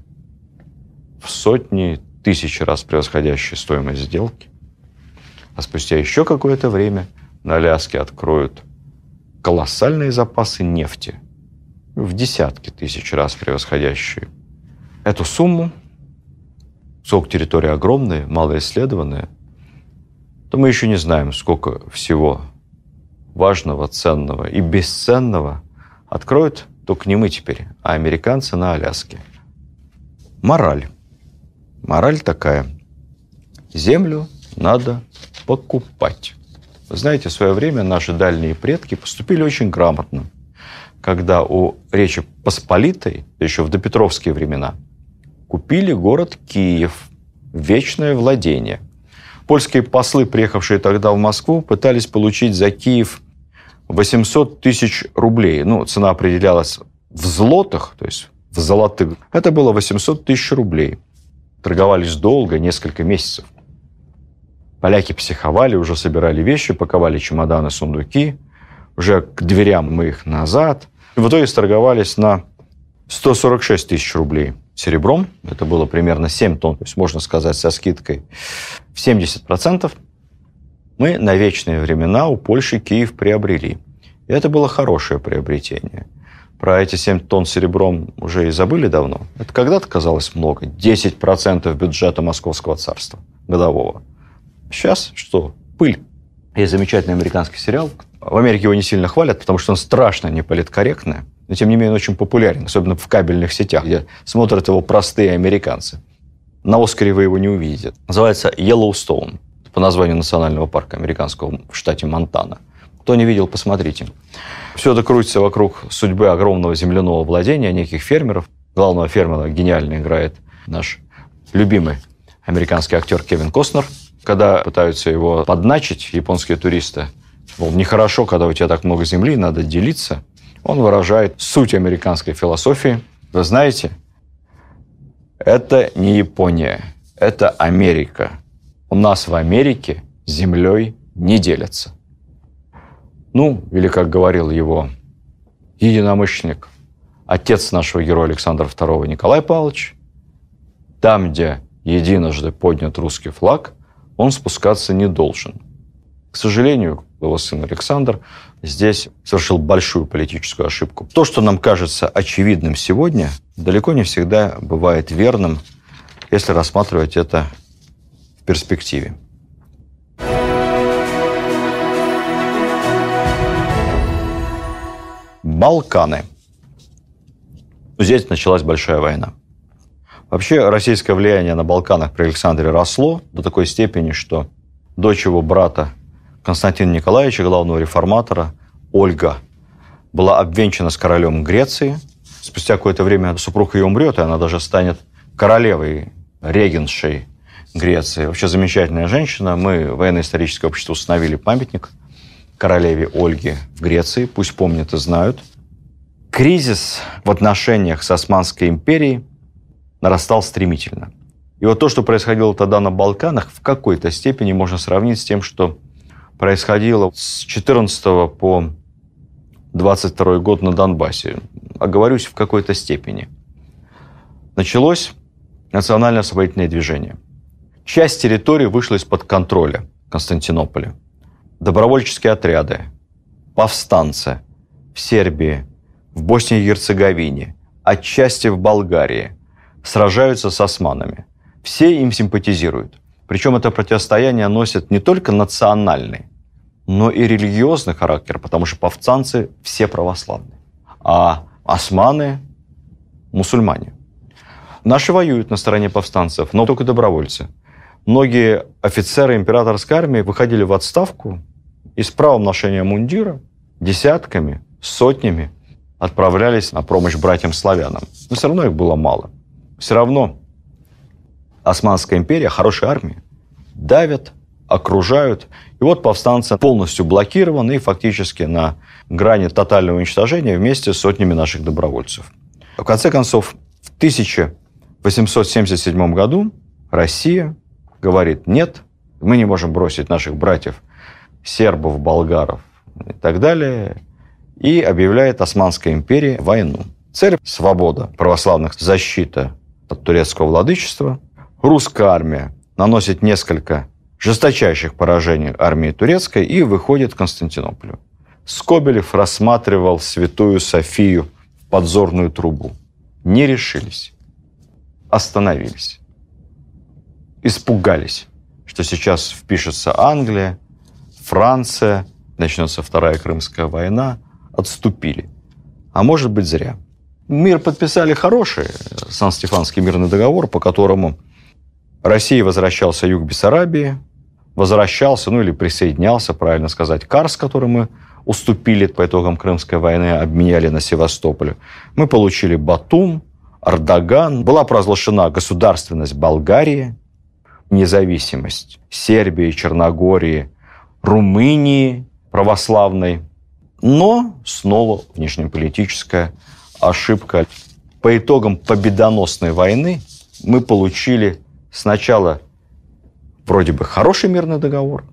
В сотни тысяч раз превосходящие стоимость сделки. А спустя еще какое-то время на Аляске откроют колоссальные запасы нефти. В десятки тысяч раз превосходящие. Эту сумму, сколько территория огромная, малоисследованная, то мы еще не знаем, сколько всего важного, ценного и бесценного откроют только не мы теперь, а американцы на Аляске. Мораль. Мораль такая. Землю надо покупать. Вы знаете, в свое время наши дальние предки поступили очень грамотно, когда у Речи Посполитой, еще в допетровские времена, купили город Киев, вечное владение. Польские послы, приехавшие тогда в Москву, пытались получить за Киев 800 тысяч рублей. Ну, цена определялась в злотах, то есть в золотых. Это было 800 тысяч рублей. Торговались долго, несколько месяцев. Поляки психовали, уже собирали вещи, паковали чемоданы, сундуки. Уже к дверям мы их назад. В итоге сторговались на 146 тысяч рублей серебром. Это было примерно 7 тонн, то есть можно сказать со скидкой в 70%. Мы на вечные времена у Польши Киев приобрели. И это было хорошее приобретение. Про эти 7 тонн серебром уже и забыли давно. Это когда-то казалось много. 10% бюджета Московского царства годового. Сейчас что? Пыль. Есть замечательный американский сериал. В Америке его не сильно хвалят, потому что он страшно неполиткорректный. Но, тем не менее, он очень популярен, особенно в кабельных сетях, где смотрят его простые американцы. На Оскаре вы его не увидите. Называется Yellowstone, по названию национального парка американского в штате Монтана. Кто не видел, посмотрите. Все это крутится вокруг судьбы огромного земляного владения неких фермеров. Главного фермера гениально играет наш любимый американский актер Кевин Костнер – когда пытаются его подначить, японские туристы, мол, нехорошо, когда у тебя так много земли, надо делиться, он выражает суть американской философии. Вы знаете, это не Япония, это Америка. У нас в Америке землей не делятся. Ну, или, как говорил его единомышленник, отец нашего героя Александра II Николай Павлович, там, где единожды поднят русский флаг, он спускаться не должен. К сожалению, его сын Александр здесь совершил большую политическую ошибку. То, что нам кажется очевидным сегодня, далеко не всегда бывает верным если рассматривать это перспективе. Балканы. Здесь началась большая война. Вообще российское влияние на Балканах при Александре росло до такой степени, что дочь его брата Константина Николаевича, главного реформатора, Ольга, была обвенчана с королем Греции. Спустя какое-то время супруг ее умрет, и она даже станет королевой, регеншей Греции. Вообще замечательная женщина. Мы, военно-историческое общество, установили памятник королеве Ольге в Греции. Пусть помнят и знают. Кризис в отношениях с Османской империей нарастал стремительно. И вот то, что происходило тогда на Балканах, в какой-то степени можно сравнить с тем, что происходило с 14 по 22 год на Донбассе. Оговорюсь в какой-то степени. Началось национальное освободительное движение. Часть территории вышла из-под контроля Константинополя. Добровольческие отряды, повстанцы в Сербии, в Боснии и Герцеговине, отчасти в Болгарии сражаются с османами. Все им симпатизируют. Причем это противостояние носит не только национальный, но и религиозный характер, потому что повстанцы все православные, а османы – мусульмане. Наши воюют на стороне повстанцев, но только добровольцы. Многие офицеры императорской армии выходили в отставку и с правом ношения мундира десятками, сотнями отправлялись на помощь братьям-славянам. Но все равно их было мало. Все равно Османская империя, хорошая армия, давят, окружают. И вот повстанцы полностью блокированы и фактически на грани тотального уничтожения вместе с сотнями наших добровольцев. В конце концов, в 1877 году Россия говорит, нет, мы не можем бросить наших братьев сербов, болгаров и так далее, и объявляет Османской империи войну. Цель – свобода православных, защита от турецкого владычества. Русская армия наносит несколько жесточайших поражений армии турецкой и выходит к Константинополю. Скобелев рассматривал Святую Софию в подзорную трубу. Не решились. Остановились. Испугались, что сейчас впишется Англия, Франция, начнется Вторая Крымская война, отступили. А может быть, зря. Мир подписали хороший, Сан-Стефанский мирный договор, по которому России возвращался юг Бессарабии, возвращался, ну или присоединялся, правильно сказать, Карс, который мы уступили по итогам Крымской войны, обменяли на Севастополь. Мы получили Батум, Ардаган. Была провозглашена государственность Болгарии, независимость Сербии, Черногории, Румынии православной, но снова внешнеполитическая ошибка. По итогам победоносной войны мы получили сначала вроде бы хороший мирный договор,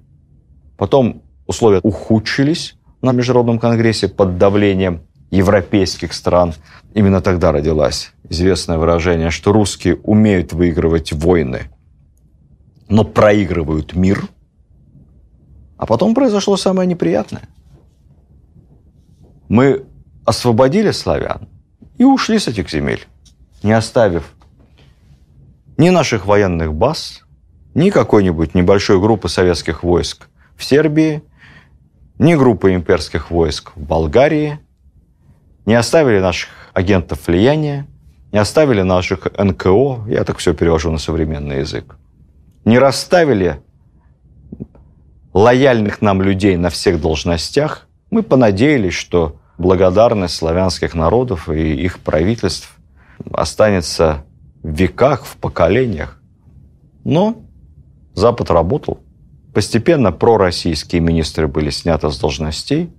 потом условия ухудшились на Международном конгрессе под давлением европейских стран. Именно тогда родилось известное выражение, что русские умеют выигрывать войны, но проигрывают мир – а потом произошло самое неприятное. Мы освободили славян и ушли с этих земель, не оставив ни наших военных баз, ни какой-нибудь небольшой группы советских войск в Сербии, ни группы имперских войск в Болгарии, не оставили наших агентов влияния, не оставили наших НКО, я так все перевожу на современный язык, не расставили лояльных нам людей на всех должностях, мы понадеялись, что благодарность славянских народов и их правительств останется в веках, в поколениях. Но Запад работал. Постепенно пророссийские министры были сняты с должностей,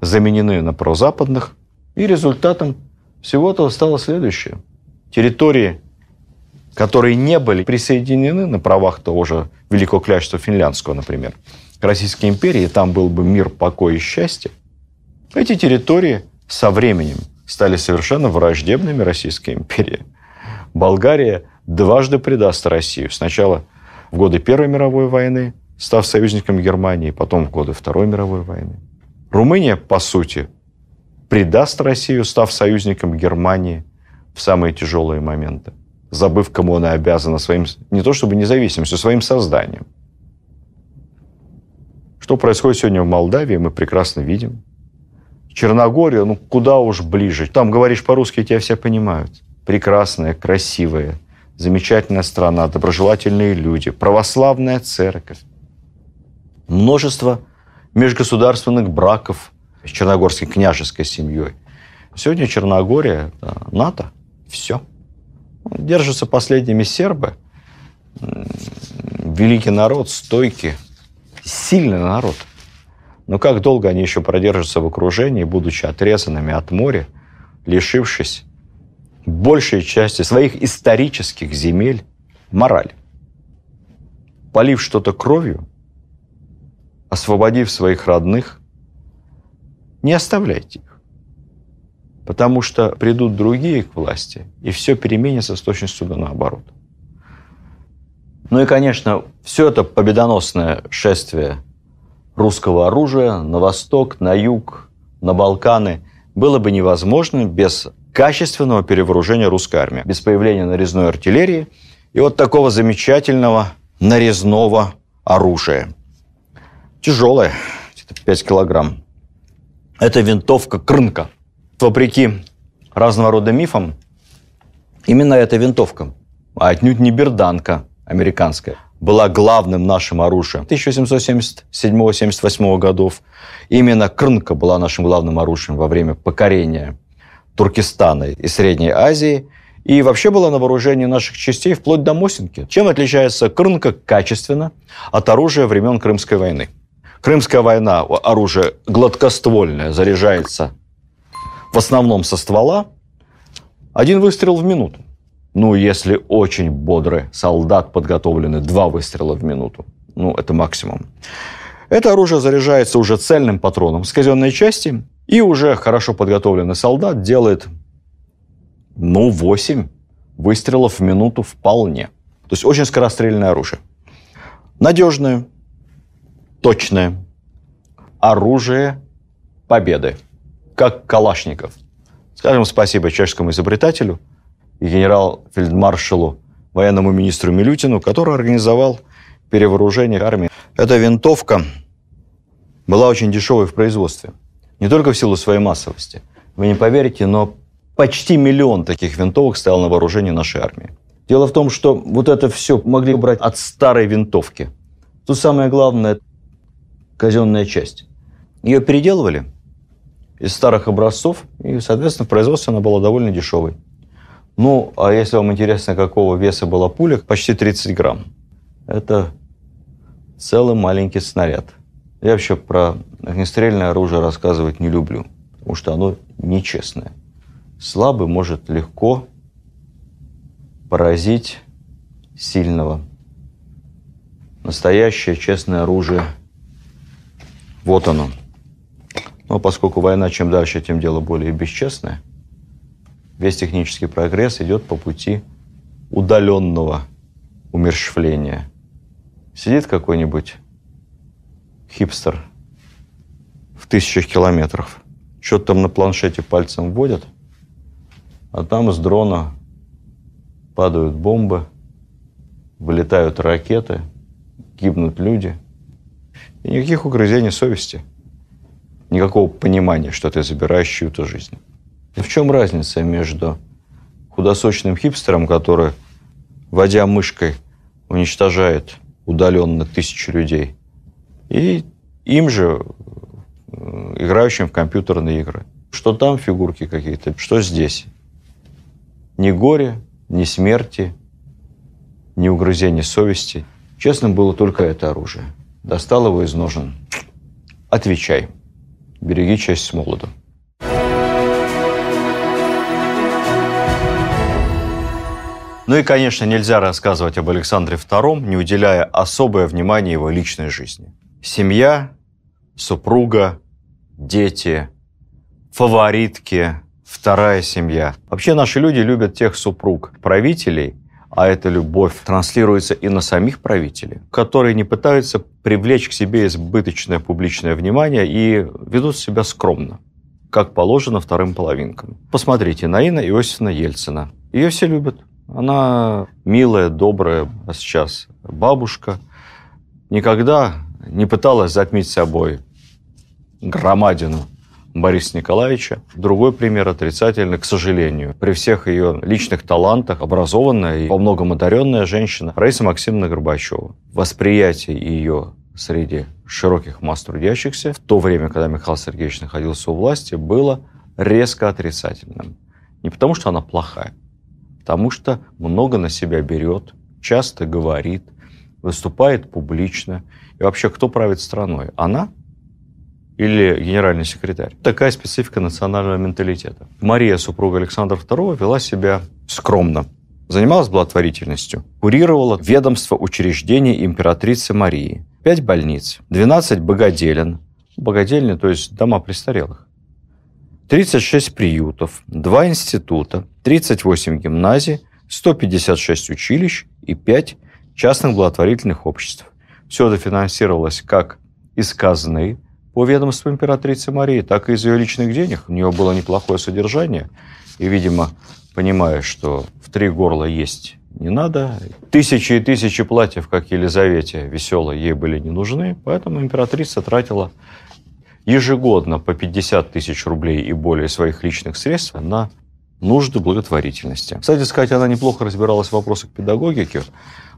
заменены на прозападных, и результатом всего этого стало следующее. Территории, которые не были присоединены на правах того же Великого княжества Финляндского, например, к Российской империи, там был бы мир, покой и счастье, эти территории со временем стали совершенно враждебными Российской империи. Болгария дважды предаст Россию. Сначала в годы Первой мировой войны, став союзником Германии, потом в годы Второй мировой войны. Румыния, по сути, предаст Россию, став союзником Германии в самые тяжелые моменты. Забыв, кому она обязана своим, не то чтобы независимостью, своим созданием. Что происходит сегодня в Молдавии, мы прекрасно видим. Черногория, ну куда уж ближе. Там говоришь по-русски, тебя все понимают. Прекрасная, красивая, замечательная страна, доброжелательные люди, православная церковь. Множество межгосударственных браков с черногорской княжеской семьей. Сегодня Черногория – НАТО. Все. Держатся последними сербы. Великий народ, стойкий – сильный народ. Но как долго они еще продержатся в окружении, будучи отрезанными от моря, лишившись большей части своих исторических земель, морали? Полив что-то кровью, освободив своих родных, не оставляйте их. Потому что придут другие к власти, и все переменится с точностью до наоборот. Ну и, конечно, все это победоносное шествие русского оружия на восток, на юг, на Балканы было бы невозможно без качественного перевооружения русской армии, без появления нарезной артиллерии и вот такого замечательного нарезного оружия. Тяжелое, где-то 5 килограмм. Это винтовка Крынка. Вопреки разного рода мифам, именно эта винтовка, а отнюдь не берданка – американская, была главным нашим оружием 1777-78 годов. Именно Крнка была нашим главным оружием во время покорения Туркестана и Средней Азии. И вообще была на вооружении наших частей вплоть до Мосинки. Чем отличается Крнка качественно от оружия времен Крымской войны? Крымская война, оружие гладкоствольное, заряжается в основном со ствола. Один выстрел в минуту. Ну, если очень бодрый солдат, подготовленный два выстрела в минуту. Ну, это максимум. Это оружие заряжается уже цельным патроном с казенной части, и уже хорошо подготовленный солдат делает, ну, 8 выстрелов в минуту вполне. То есть очень скорострельное оружие. Надежное, точное оружие победы, как Калашников. Скажем спасибо чешскому изобретателю – и генерал-фельдмаршалу, военному министру Милютину, который организовал перевооружение армии. Эта винтовка была очень дешевой в производстве. Не только в силу своей массовости. Вы не поверите, но почти миллион таких винтовок стоял на вооружении нашей армии. Дело в том, что вот это все могли брать от старой винтовки. Тут самое главное – казенная часть. Ее переделывали из старых образцов, и, соответственно, в производстве она была довольно дешевой. Ну, а если вам интересно, какого веса была пуля, почти 30 грамм. Это целый маленький снаряд. Я вообще про огнестрельное оружие рассказывать не люблю, потому что оно нечестное. Слабый может легко поразить сильного. Настоящее честное оружие. Вот оно. Но поскольку война чем дальше, тем дело более бесчестное – весь технический прогресс идет по пути удаленного умерщвления. Сидит какой-нибудь хипстер в тысячах километров, что-то там на планшете пальцем вводят, а там с дрона падают бомбы, вылетают ракеты, гибнут люди. И никаких угрызений совести, никакого понимания, что ты забираешь чью-то жизнь. В чем разница между худосочным хипстером, который, водя мышкой, уничтожает удаленно тысячи людей, и им же, э, играющим в компьютерные игры? Что там фигурки какие-то, что здесь? Ни горе, ни смерти, ни угрызения совести. Честным было только это оружие. Достал его из ножен. Отвечай. Береги честь с молодом. Ну и, конечно, нельзя рассказывать об Александре II, не уделяя особое внимание его личной жизни. Семья, супруга, дети, фаворитки, вторая семья. Вообще наши люди любят тех супруг правителей, а эта любовь транслируется и на самих правителей, которые не пытаются привлечь к себе избыточное публичное внимание и ведут себя скромно, как положено вторым половинкам. Посмотрите на Инна Иосифовна Ельцина. Ее все любят. Она милая, добрая, а сейчас бабушка. Никогда не пыталась затмить собой громадину Бориса Николаевича. Другой пример отрицательный, к сожалению. При всех ее личных талантах, образованная и во многом одаренная женщина Раиса Максимовна Горбачева. Восприятие ее среди широких масс трудящихся в то время, когда Михаил Сергеевич находился у власти, было резко отрицательным. Не потому, что она плохая, потому что много на себя берет, часто говорит, выступает публично. И вообще, кто правит страной? Она или генеральный секретарь. Такая специфика национального менталитета. Мария, супруга Александра II, вела себя скромно. Занималась благотворительностью. Курировала ведомство учреждений императрицы Марии. Пять больниц, 12 богоделен. Богодельни, то есть дома престарелых. 36 приютов, 2 института, 38 гимназий, 156 училищ и 5 частных благотворительных обществ. Все это финансировалось как из казны, по ведомству императрицы Марии, так и из ее личных денег. У нее было неплохое содержание. И, видимо, понимая, что в три горла есть не надо, тысячи и тысячи платьев, как Елизавете веселой, ей были не нужны, поэтому императрица тратила ежегодно по 50 тысяч рублей и более своих личных средств на нужды благотворительности. Кстати сказать, она неплохо разбиралась в вопросах педагогики,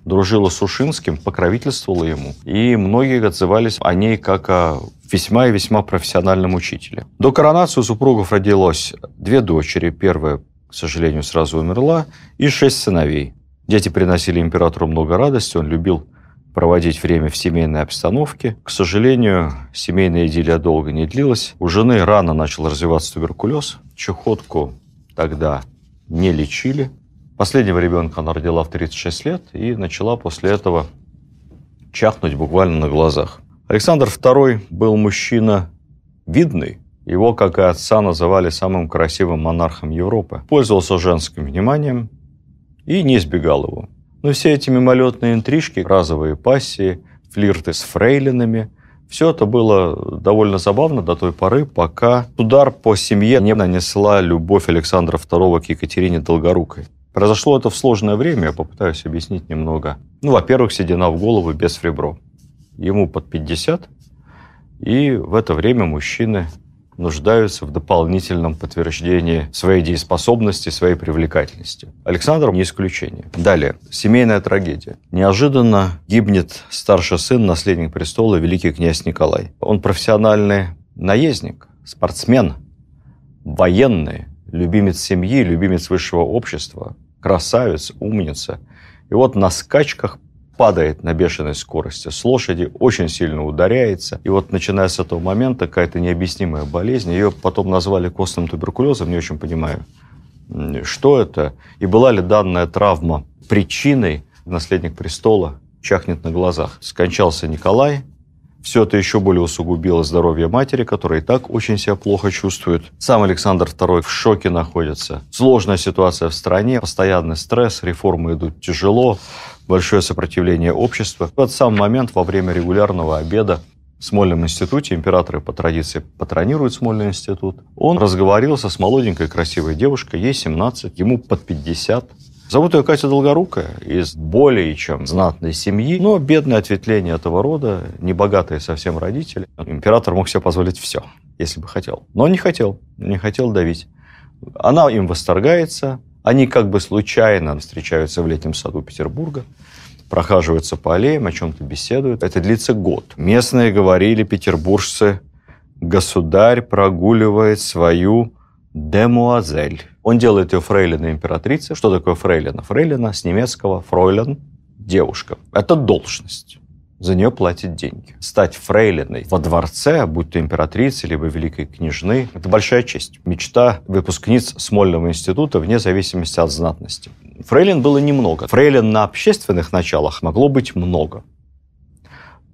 дружила с Ушинским, покровительствовала ему, и многие отзывались о ней как о весьма и весьма профессиональном учителе. До коронации у супругов родилось две дочери. Первая, к сожалению, сразу умерла, и шесть сыновей. Дети приносили императору много радости, он любил проводить время в семейной обстановке. К сожалению, семейная идиллия долго не длилась. У жены рано начал развиваться туберкулез. Чехотку тогда не лечили. Последнего ребенка она родила в 36 лет и начала после этого чахнуть буквально на глазах. Александр II был мужчина видный. Его, как и отца, называли самым красивым монархом Европы. Пользовался женским вниманием и не избегал его. Но все эти мимолетные интрижки, разовые пассии, флирты с фрейлинами – все это было довольно забавно до той поры, пока удар по семье не нанесла любовь Александра II к Екатерине Долгорукой. Произошло это в сложное время, я попытаюсь объяснить немного. Ну, во-первых, седина в голову без фребро. Ему под 50, и в это время мужчины нуждаются в дополнительном подтверждении своей дееспособности, своей привлекательности. Александр не исключение. Далее. Семейная трагедия. Неожиданно гибнет старший сын, наследник престола, великий князь Николай. Он профессиональный наездник, спортсмен, военный, любимец семьи, любимец высшего общества, красавец, умница. И вот на скачках падает на бешеной скорости с лошади, очень сильно ударяется. И вот начиная с этого момента какая-то необъяснимая болезнь. Ее потом назвали костным туберкулезом, не очень понимаю, что это. И была ли данная травма причиной наследник престола чахнет на глазах. Скончался Николай, все это еще более усугубило здоровье матери, которая и так очень себя плохо чувствует. Сам Александр II в шоке находится. Сложная ситуация в стране, постоянный стресс, реформы идут тяжело, большое сопротивление общества. В этот самый момент во время регулярного обеда в Смольном институте, императоры по традиции патронируют Смольный институт, он разговорился с молоденькой красивой девушкой, ей 17, ему под 50, Зовут ее Катя Долгорукая, из более чем знатной семьи, но бедное ответвление этого рода, небогатые совсем родители. Император мог себе позволить все, если бы хотел. Но не хотел, не хотел давить. Она им восторгается, они как бы случайно встречаются в летнем саду Петербурга, прохаживаются по аллеям, о чем-то беседуют. Это длится год. Местные говорили, петербуржцы, государь прогуливает свою демуазель. Он делает ее фрейлиной императрицы. Что такое фрейлина? Фрейлина с немецкого фройлен – девушка. Это должность. За нее платят деньги. Стать фрейлиной во дворце, будь то императрицы, либо великой княжны, это большая честь. Мечта выпускниц Смольного института вне зависимости от знатности. Фрейлин было немного. Фрейлин на общественных началах могло быть много.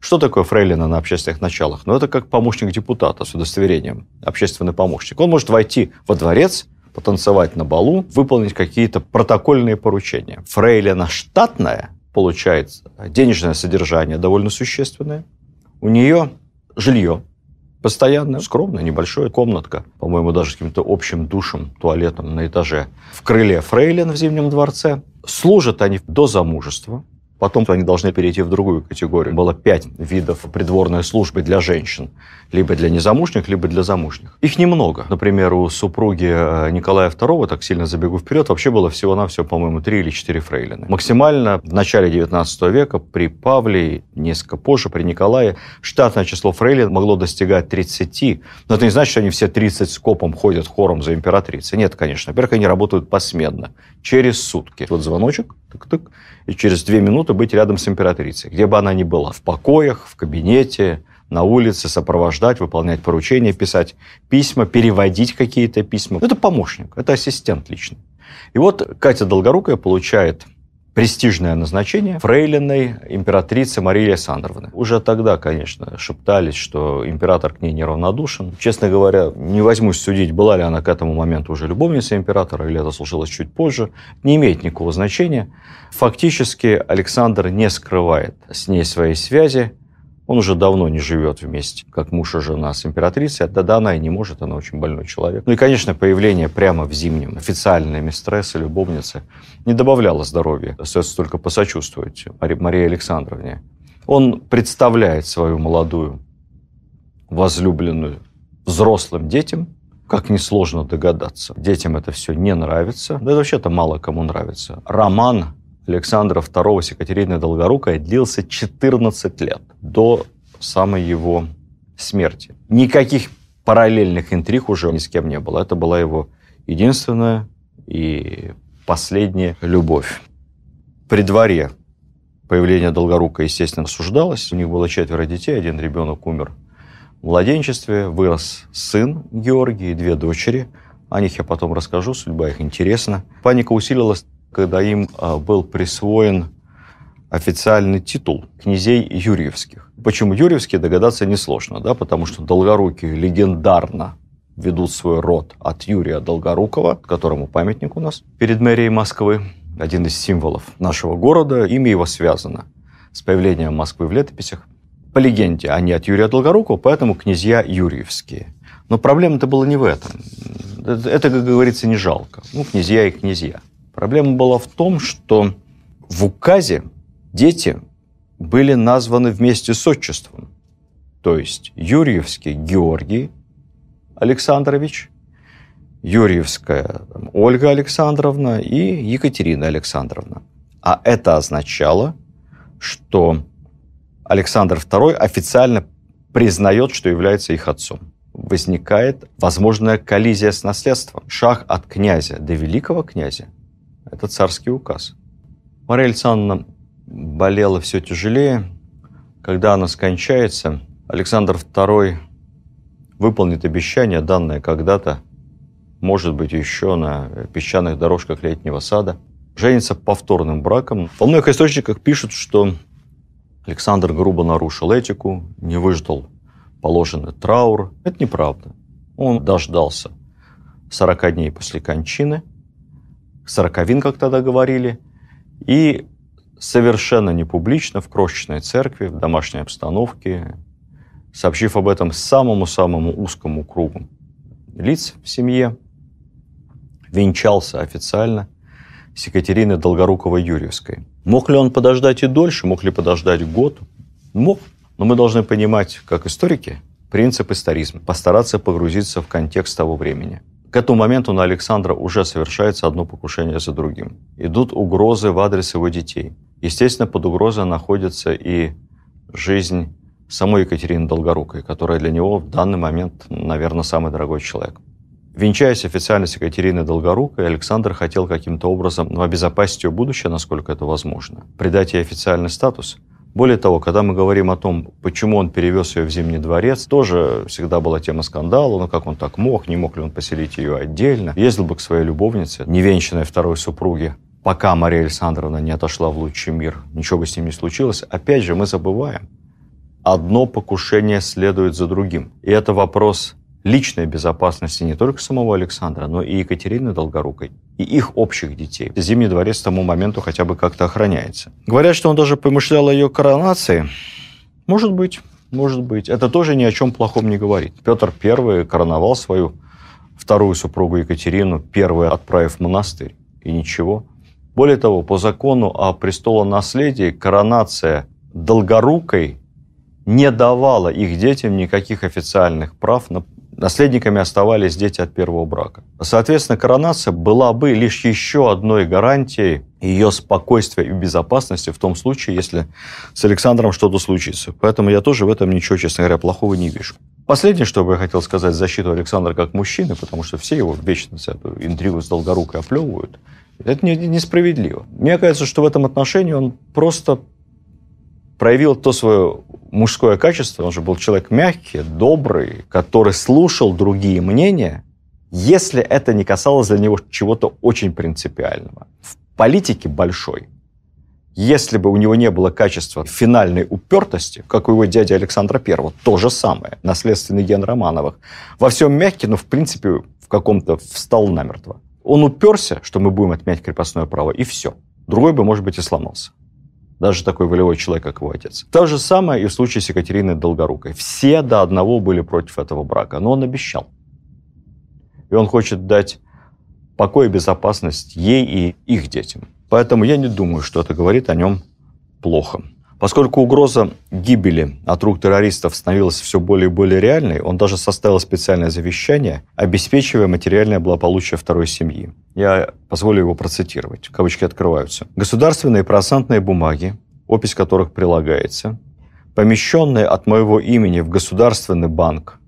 Что такое фрейлина на общественных началах? Ну, это как помощник депутата с удостоверением, общественный помощник. Он может войти во дворец, потанцевать на балу, выполнить какие-то протокольные поручения. Фрейлина штатная получает денежное содержание довольно существенное. У нее жилье, Постоянно, скромно, небольшая комнатка, по-моему, даже с каким-то общим душем, туалетом на этаже. В крыле Фрейлин в Зимнем дворце. Служат они до замужества. Потом они должны перейти в другую категорию. Было пять видов придворной службы для женщин. Либо для незамужних, либо для замужних. Их немного. Например, у супруги э, Николая II, так сильно забегу вперед, вообще было всего-навсего, по-моему, три или четыре фрейлины. Максимально в начале 19 века при Павле, несколько позже, при Николае, штатное число фрейлин могло достигать 30. Но это не значит, что они все 30 скопом ходят хором за императрицей. Нет, конечно. Во-первых, они работают посменно, через сутки. Вот звоночек, тык-тык, и через две минуты быть рядом с императрицей, где бы она ни была, в покоях, в кабинете, на улице, сопровождать, выполнять поручения, писать письма, переводить какие-то письма. Это помощник, это ассистент личный. И вот Катя Долгорукая получает престижное назначение фрейлиной императрицы Марии Александровны. Уже тогда, конечно, шептались, что император к ней неравнодушен. Честно говоря, не возьмусь судить, была ли она к этому моменту уже любовницей императора, или это случилось чуть позже. Не имеет никакого значения. Фактически Александр не скрывает с ней своей связи, он уже давно не живет вместе, как муж и жена с императрицей. Да, она и не может, она очень больной человек. Ну и, конечно, появление прямо в зимнем официальной мистрессы, любовницы не добавляло здоровья. Остается только посочувствовать Марии Александровне. Он представляет свою молодую возлюбленную взрослым детям, как несложно догадаться. Детям это все не нравится. Да это вообще-то мало кому нравится. Роман Александра II с Екатериной Долгорукой длился 14 лет до самой его смерти. Никаких параллельных интриг уже ни с кем не было. Это была его единственная и последняя любовь. При дворе появление Долгорука, естественно, осуждалось. У них было четверо детей, один ребенок умер в младенчестве, вырос сын Георгий и две дочери. О них я потом расскажу, судьба их интересна. Паника усилилась когда им а, был присвоен официальный титул князей Юрьевских. Почему Юрьевские, догадаться несложно, да, потому что Долгорукие легендарно ведут свой род от Юрия Долгорукова, которому памятник у нас перед мэрией Москвы, один из символов нашего города, имя его связано с появлением Москвы в летописях. По легенде, они от Юрия Долгорукова, поэтому князья Юрьевские. Но проблема-то была не в этом. Это, как говорится, не жалко. Ну, князья и князья. Проблема была в том, что в указе дети были названы вместе с отчеством. То есть Юрьевский Георгий Александрович, Юрьевская Ольга Александровна и Екатерина Александровна. А это означало, что Александр II официально признает, что является их отцом. Возникает возможная коллизия с наследством. Шаг от князя до великого князя это царский указ. Мария Александровна болела все тяжелее. Когда она скончается, Александр II выполнит обещание, данное когда-то, может быть, еще на песчаных дорожках летнего сада, женится повторным браком. Во многих источниках пишут, что Александр грубо нарушил этику, не выждал положенный траур. Это неправда. Он дождался 40 дней после кончины – сороковин, как тогда говорили, и совершенно не публично в крошечной церкви, в домашней обстановке, сообщив об этом самому-самому узкому кругу лиц в семье, венчался официально с Екатериной Долгоруковой-Юрьевской. Мог ли он подождать и дольше? Мог ли подождать год? Мог. Но мы должны понимать, как историки, принцип историзма, постараться погрузиться в контекст того времени – к этому моменту на Александра уже совершается одно покушение за другим. Идут угрозы в адрес его детей. Естественно, под угрозой находится и жизнь самой Екатерины Долгорукой, которая для него в данный момент, наверное, самый дорогой человек. Венчаясь с Екатериной Долгорукой, Александр хотел каким-то образом ну, обезопасить ее будущее, насколько это возможно, придать ей официальный статус – более того, когда мы говорим о том, почему он перевез ее в Зимний дворец, тоже всегда была тема скандала, ну как он так мог, не мог ли он поселить ее отдельно. Ездил бы к своей любовнице, невенчанной второй супруге, пока Мария Александровна не отошла в лучший мир, ничего бы с ним не случилось. Опять же, мы забываем, одно покушение следует за другим. И это вопрос личной безопасности не только самого Александра, но и Екатерины Долгорукой, и их общих детей. Зимний дворец к тому моменту хотя бы как-то охраняется. Говорят, что он даже помышлял о ее коронации. Может быть. может быть. Это тоже ни о чем плохом не говорит. Петр I короновал свою вторую супругу Екатерину, первую отправив в монастырь. И ничего. Более того, по закону о престолонаследии коронация Долгорукой не давала их детям никаких официальных прав на наследниками оставались дети от первого брака. Соответственно, коронация была бы лишь еще одной гарантией ее спокойствия и безопасности в том случае, если с Александром что-то случится. Поэтому я тоже в этом ничего, честно говоря, плохого не вижу. Последнее, что бы я хотел сказать защиту Александра как мужчины, потому что все его вечно эту интригу с Долгорукой оплевывают, это несправедливо. Мне кажется, что в этом отношении он просто проявил то свое мужское качество. Он же был человек мягкий, добрый, который слушал другие мнения, если это не касалось для него чего-то очень принципиального. В политике большой, если бы у него не было качества финальной упертости, как у его дяди Александра Первого, то же самое, наследственный ген Романовых, во всем мягкий, но в принципе в каком-то встал намертво. Он уперся, что мы будем отменять крепостное право, и все. Другой бы, может быть, и сломался даже такой волевой человек, как его отец. То же самое и в случае с Екатериной Долгорукой. Все до одного были против этого брака, но он обещал. И он хочет дать покой и безопасность ей и их детям. Поэтому я не думаю, что это говорит о нем плохо. Поскольку угроза гибели от рук террористов становилась все более и более реальной, он даже составил специальное завещание, обеспечивая материальное благополучие второй семьи. Я позволю его процитировать. Кавычки открываются. Государственные процентные бумаги, опись которых прилагается, помещенные от моего имени в Государственный банк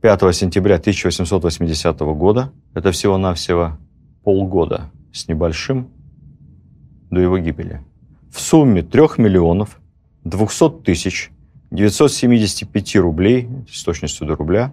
5 сентября 1880 года, это всего-навсего полгода с небольшим до его гибели, в сумме 3 миллионов 200 тысяч 975 рублей, с точностью до рубля,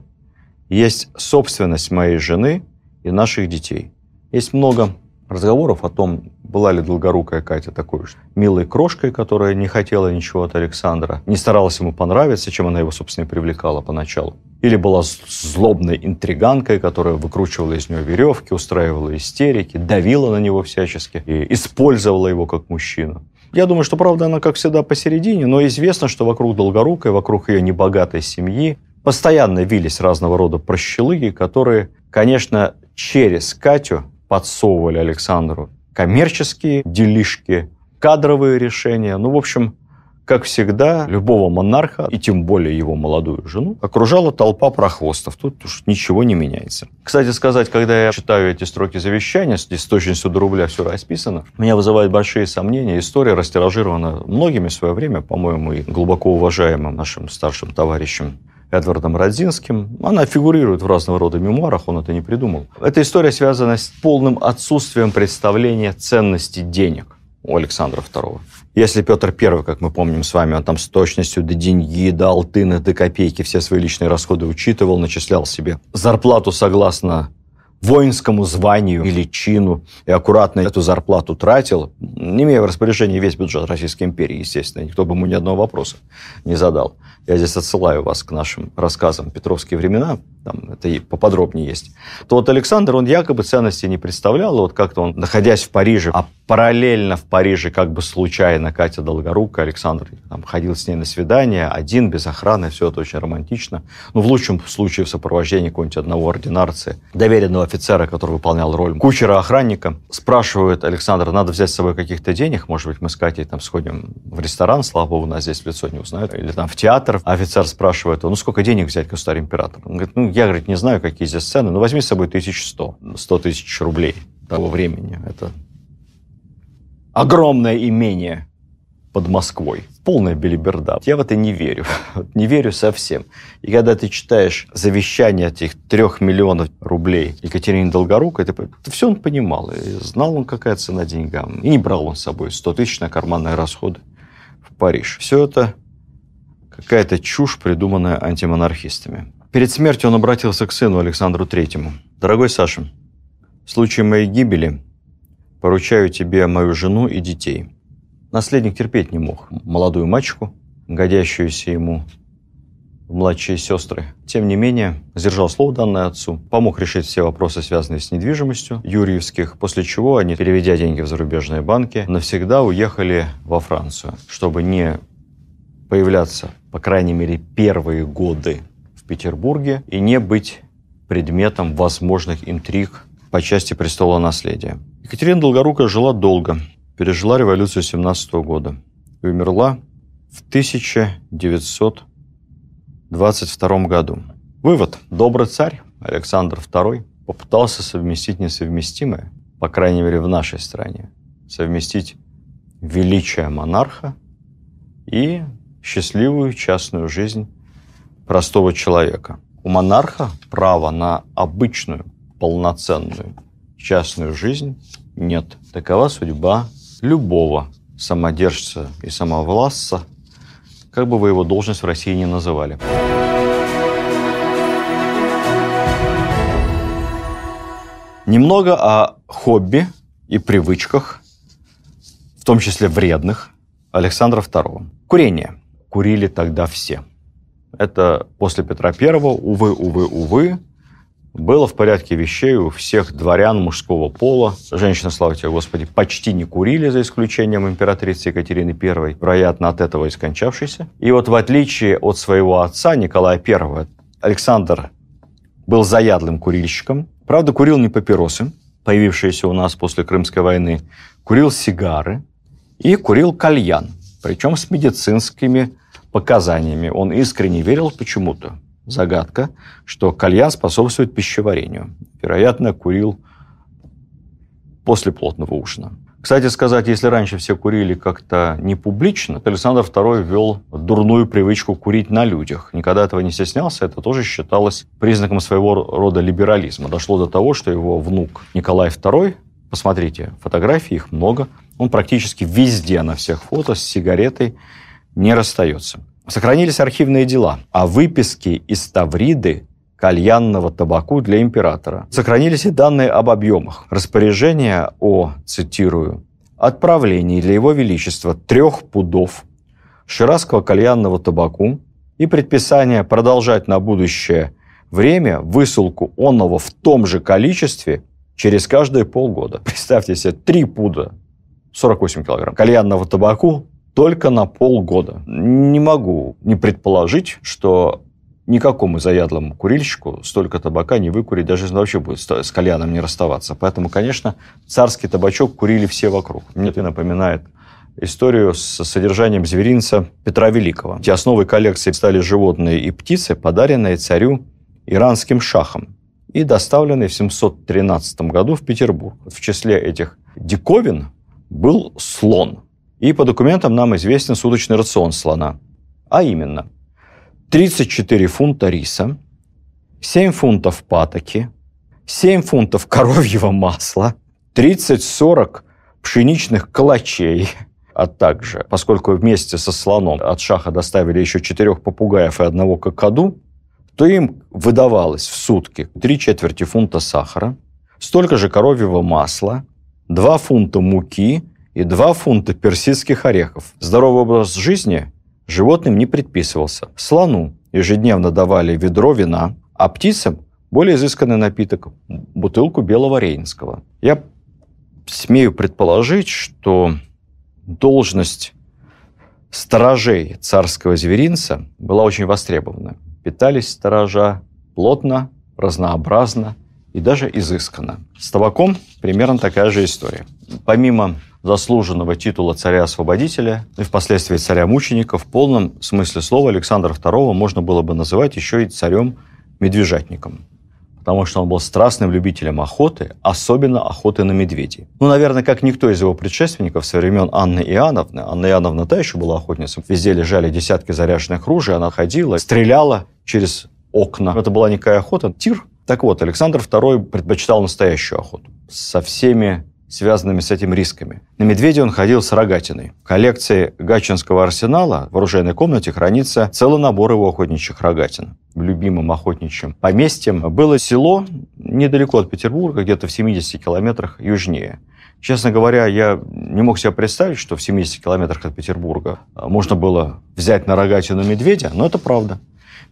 есть собственность моей жены и наших детей. Есть много разговоров о том, была ли долгорукая Катя такой же милой крошкой, которая не хотела ничего от Александра, не старалась ему понравиться, чем она его, собственно, и привлекала поначалу. Или была злобной интриганкой, которая выкручивала из него веревки, устраивала истерики, давила на него всячески и использовала его как мужчину. Я думаю, что, правда, она, как всегда, посередине, но известно, что вокруг Долгорукой, вокруг ее небогатой семьи постоянно вились разного рода прощелыги, которые, конечно, через Катю подсовывали Александру коммерческие делишки, кадровые решения. Ну, в общем, как всегда, любого монарха, и тем более его молодую жену, окружала толпа прохвостов. Тут уж ничего не меняется. Кстати сказать, когда я читаю эти строки завещания, здесь с точностью до рубля все расписано, меня вызывают большие сомнения. История растиражирована многими в свое время, по-моему, и глубоко уважаемым нашим старшим товарищем Эдвардом Родзинским. Она фигурирует в разного рода мемуарах, он это не придумал. Эта история связана с полным отсутствием представления ценности денег у Александра II. Если Петр I, как мы помним с вами, он там с точностью до деньги, до алтына, до копейки все свои личные расходы учитывал, начислял себе зарплату согласно воинскому званию или чину и аккуратно эту зарплату тратил, не имея в распоряжении весь бюджет Российской империи, естественно, никто бы ему ни одного вопроса не задал. Я здесь отсылаю вас к нашим рассказам «Петровские времена», там это и поподробнее есть, то вот Александр, он якобы ценности не представлял, вот как-то он, находясь в Париже, а параллельно в Париже как бы случайно Катя Долгорукая, Александр там, ходил с ней на свидание, один, без охраны, все это очень романтично. Ну, в лучшем случае в сопровождении какого-нибудь одного ординарца, доверенного офицера, который выполнял роль кучера-охранника. Спрашивает Александр, надо взять с собой каких-то денег, может быть, мы с Катей там сходим в ресторан, слава богу, нас здесь в лицо не узнают, или там в театр. Офицер спрашивает, ну, сколько денег взять, государь-император? Он говорит, ну, я, говорит, не знаю, какие здесь цены, но возьми с собой 1100, 100 тысяч рублей того времени. Это огромное имение под Москвой. Полная белиберда. Я в это не верю. (laughs) не верю совсем. И когда ты читаешь завещание этих трех миллионов рублей Екатерине Долгорукой, это, это все он понимал. И знал он, какая цена деньгам. И не брал он с собой 100 тысяч на карманные расходы в Париж. Все это какая-то чушь, придуманная антимонархистами. Перед смертью он обратился к сыну Александру Третьему. «Дорогой Саша, в случае моей гибели поручаю тебе мою жену и детей». Наследник терпеть не мог молодую мачку, годящуюся ему младшие сестры. Тем не менее, сдержал слово данное отцу, помог решить все вопросы, связанные с недвижимостью юрьевских, после чего они, переведя деньги в зарубежные банки, навсегда уехали во Францию, чтобы не появляться, по крайней мере, первые годы в Петербурге и не быть предметом возможных интриг по части престола наследия. Екатерина Долгорукая жила долго, пережила революцию 17 года и умерла в 1922 году. Вывод. Добрый царь Александр II попытался совместить несовместимое, по крайней мере в нашей стране, совместить величие монарха и счастливую частную жизнь простого человека. У монарха права на обычную, полноценную частную жизнь нет. Такова судьба любого самодержца и самовластца, как бы вы его должность в России не называли. Немного о хобби и привычках, в том числе вредных, Александра II. Курение. Курили тогда все. Это после Петра I, увы, увы, увы, было в порядке вещей у всех дворян мужского пола. Женщины, слава тебе, Господи, почти не курили, за исключением императрицы Екатерины I, вероятно, от этого и скончавшейся. И вот в отличие от своего отца Николая I, Александр был заядлым курильщиком. Правда, курил не папиросы, появившиеся у нас после Крымской войны, курил сигары и курил кальян, причем с медицинскими показаниями. Он искренне верил почему-то, загадка, что кальян способствует пищеварению. Вероятно, курил после плотного ужина. Кстати сказать, если раньше все курили как-то не публично, то Александр II ввел дурную привычку курить на людях. Никогда этого не стеснялся, это тоже считалось признаком своего рода либерализма. Дошло до того, что его внук Николай II, посмотрите, фотографий их много, он практически везде на всех фото с сигаретой не расстается. Сохранились архивные дела о выписке из Тавриды кальянного табаку для императора. Сохранились и данные об объемах. Распоряжение о, цитирую, отправлении для его величества трех пудов ширазского кальянного табаку и предписание продолжать на будущее время высылку онного в том же количестве через каждые полгода. Представьте себе, три пуда, 48 килограмм кальянного табаку только на полгода. Не могу не предположить, что никакому заядлому курильщику столько табака не выкурить, даже если вообще будет с кальяном не расставаться. Поэтому, конечно, царский табачок курили все вокруг. Мне это напоминает историю с содержанием зверинца Петра Великого. Те основой коллекции стали животные и птицы, подаренные царю иранским шахом и доставленные в 713 году в Петербург. В числе этих диковин был слон – и по документам нам известен суточный рацион слона. А именно, 34 фунта риса, 7 фунтов патоки, 7 фунтов (laughs) коровьего масла, 30-40 пшеничных калачей, а также, поскольку вместе со слоном от шаха доставили еще четырех попугаев и одного кокоду, то им выдавалось в сутки 3 четверти фунта сахара, столько же коровьего масла, 2 фунта муки и 2 фунта персидских орехов. Здоровый образ жизни животным не предписывался. Слону ежедневно давали ведро вина, а птицам более изысканный напиток – бутылку белого рейнского. Я смею предположить, что должность сторожей царского зверинца была очень востребована. Питались сторожа плотно, разнообразно и даже изысканно. С табаком примерно такая же история. Помимо заслуженного титула царя-освободителя и впоследствии царя-мученика, в полном смысле слова Александра II можно было бы называть еще и царем-медвежатником потому что он был страстным любителем охоты, особенно охоты на медведей. Ну, наверное, как никто из его предшественников со времен Анны Иоанновны. Анна Иоанновна та еще была охотницей. Везде лежали десятки заряженных ружей, она ходила, стреляла через окна. Это была никакая охота, тир. Так вот, Александр II предпочитал настоящую охоту со всеми связанными с этим рисками. На медведя он ходил с рогатиной. В коллекции Гатчинского арсенала в оружейной комнате хранится целый набор его охотничьих рогатин. Любимым охотничьим поместьем было село недалеко от Петербурга, где-то в 70 километрах южнее. Честно говоря, я не мог себе представить, что в 70 километрах от Петербурга можно было взять на рогатину медведя, но это правда.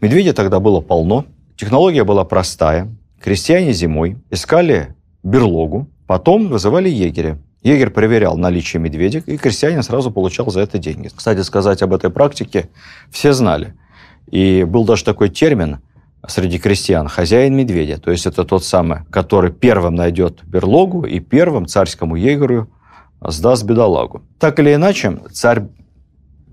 Медведя тогда было полно, технология была простая. Крестьяне зимой искали берлогу, Потом вызывали егеря. Егерь проверял наличие медведя, и крестьянин сразу получал за это деньги. Кстати, сказать об этой практике все знали. И был даже такой термин среди крестьян – хозяин медведя. То есть это тот самый, который первым найдет берлогу и первым царскому егерю сдаст бедолагу. Так или иначе, царь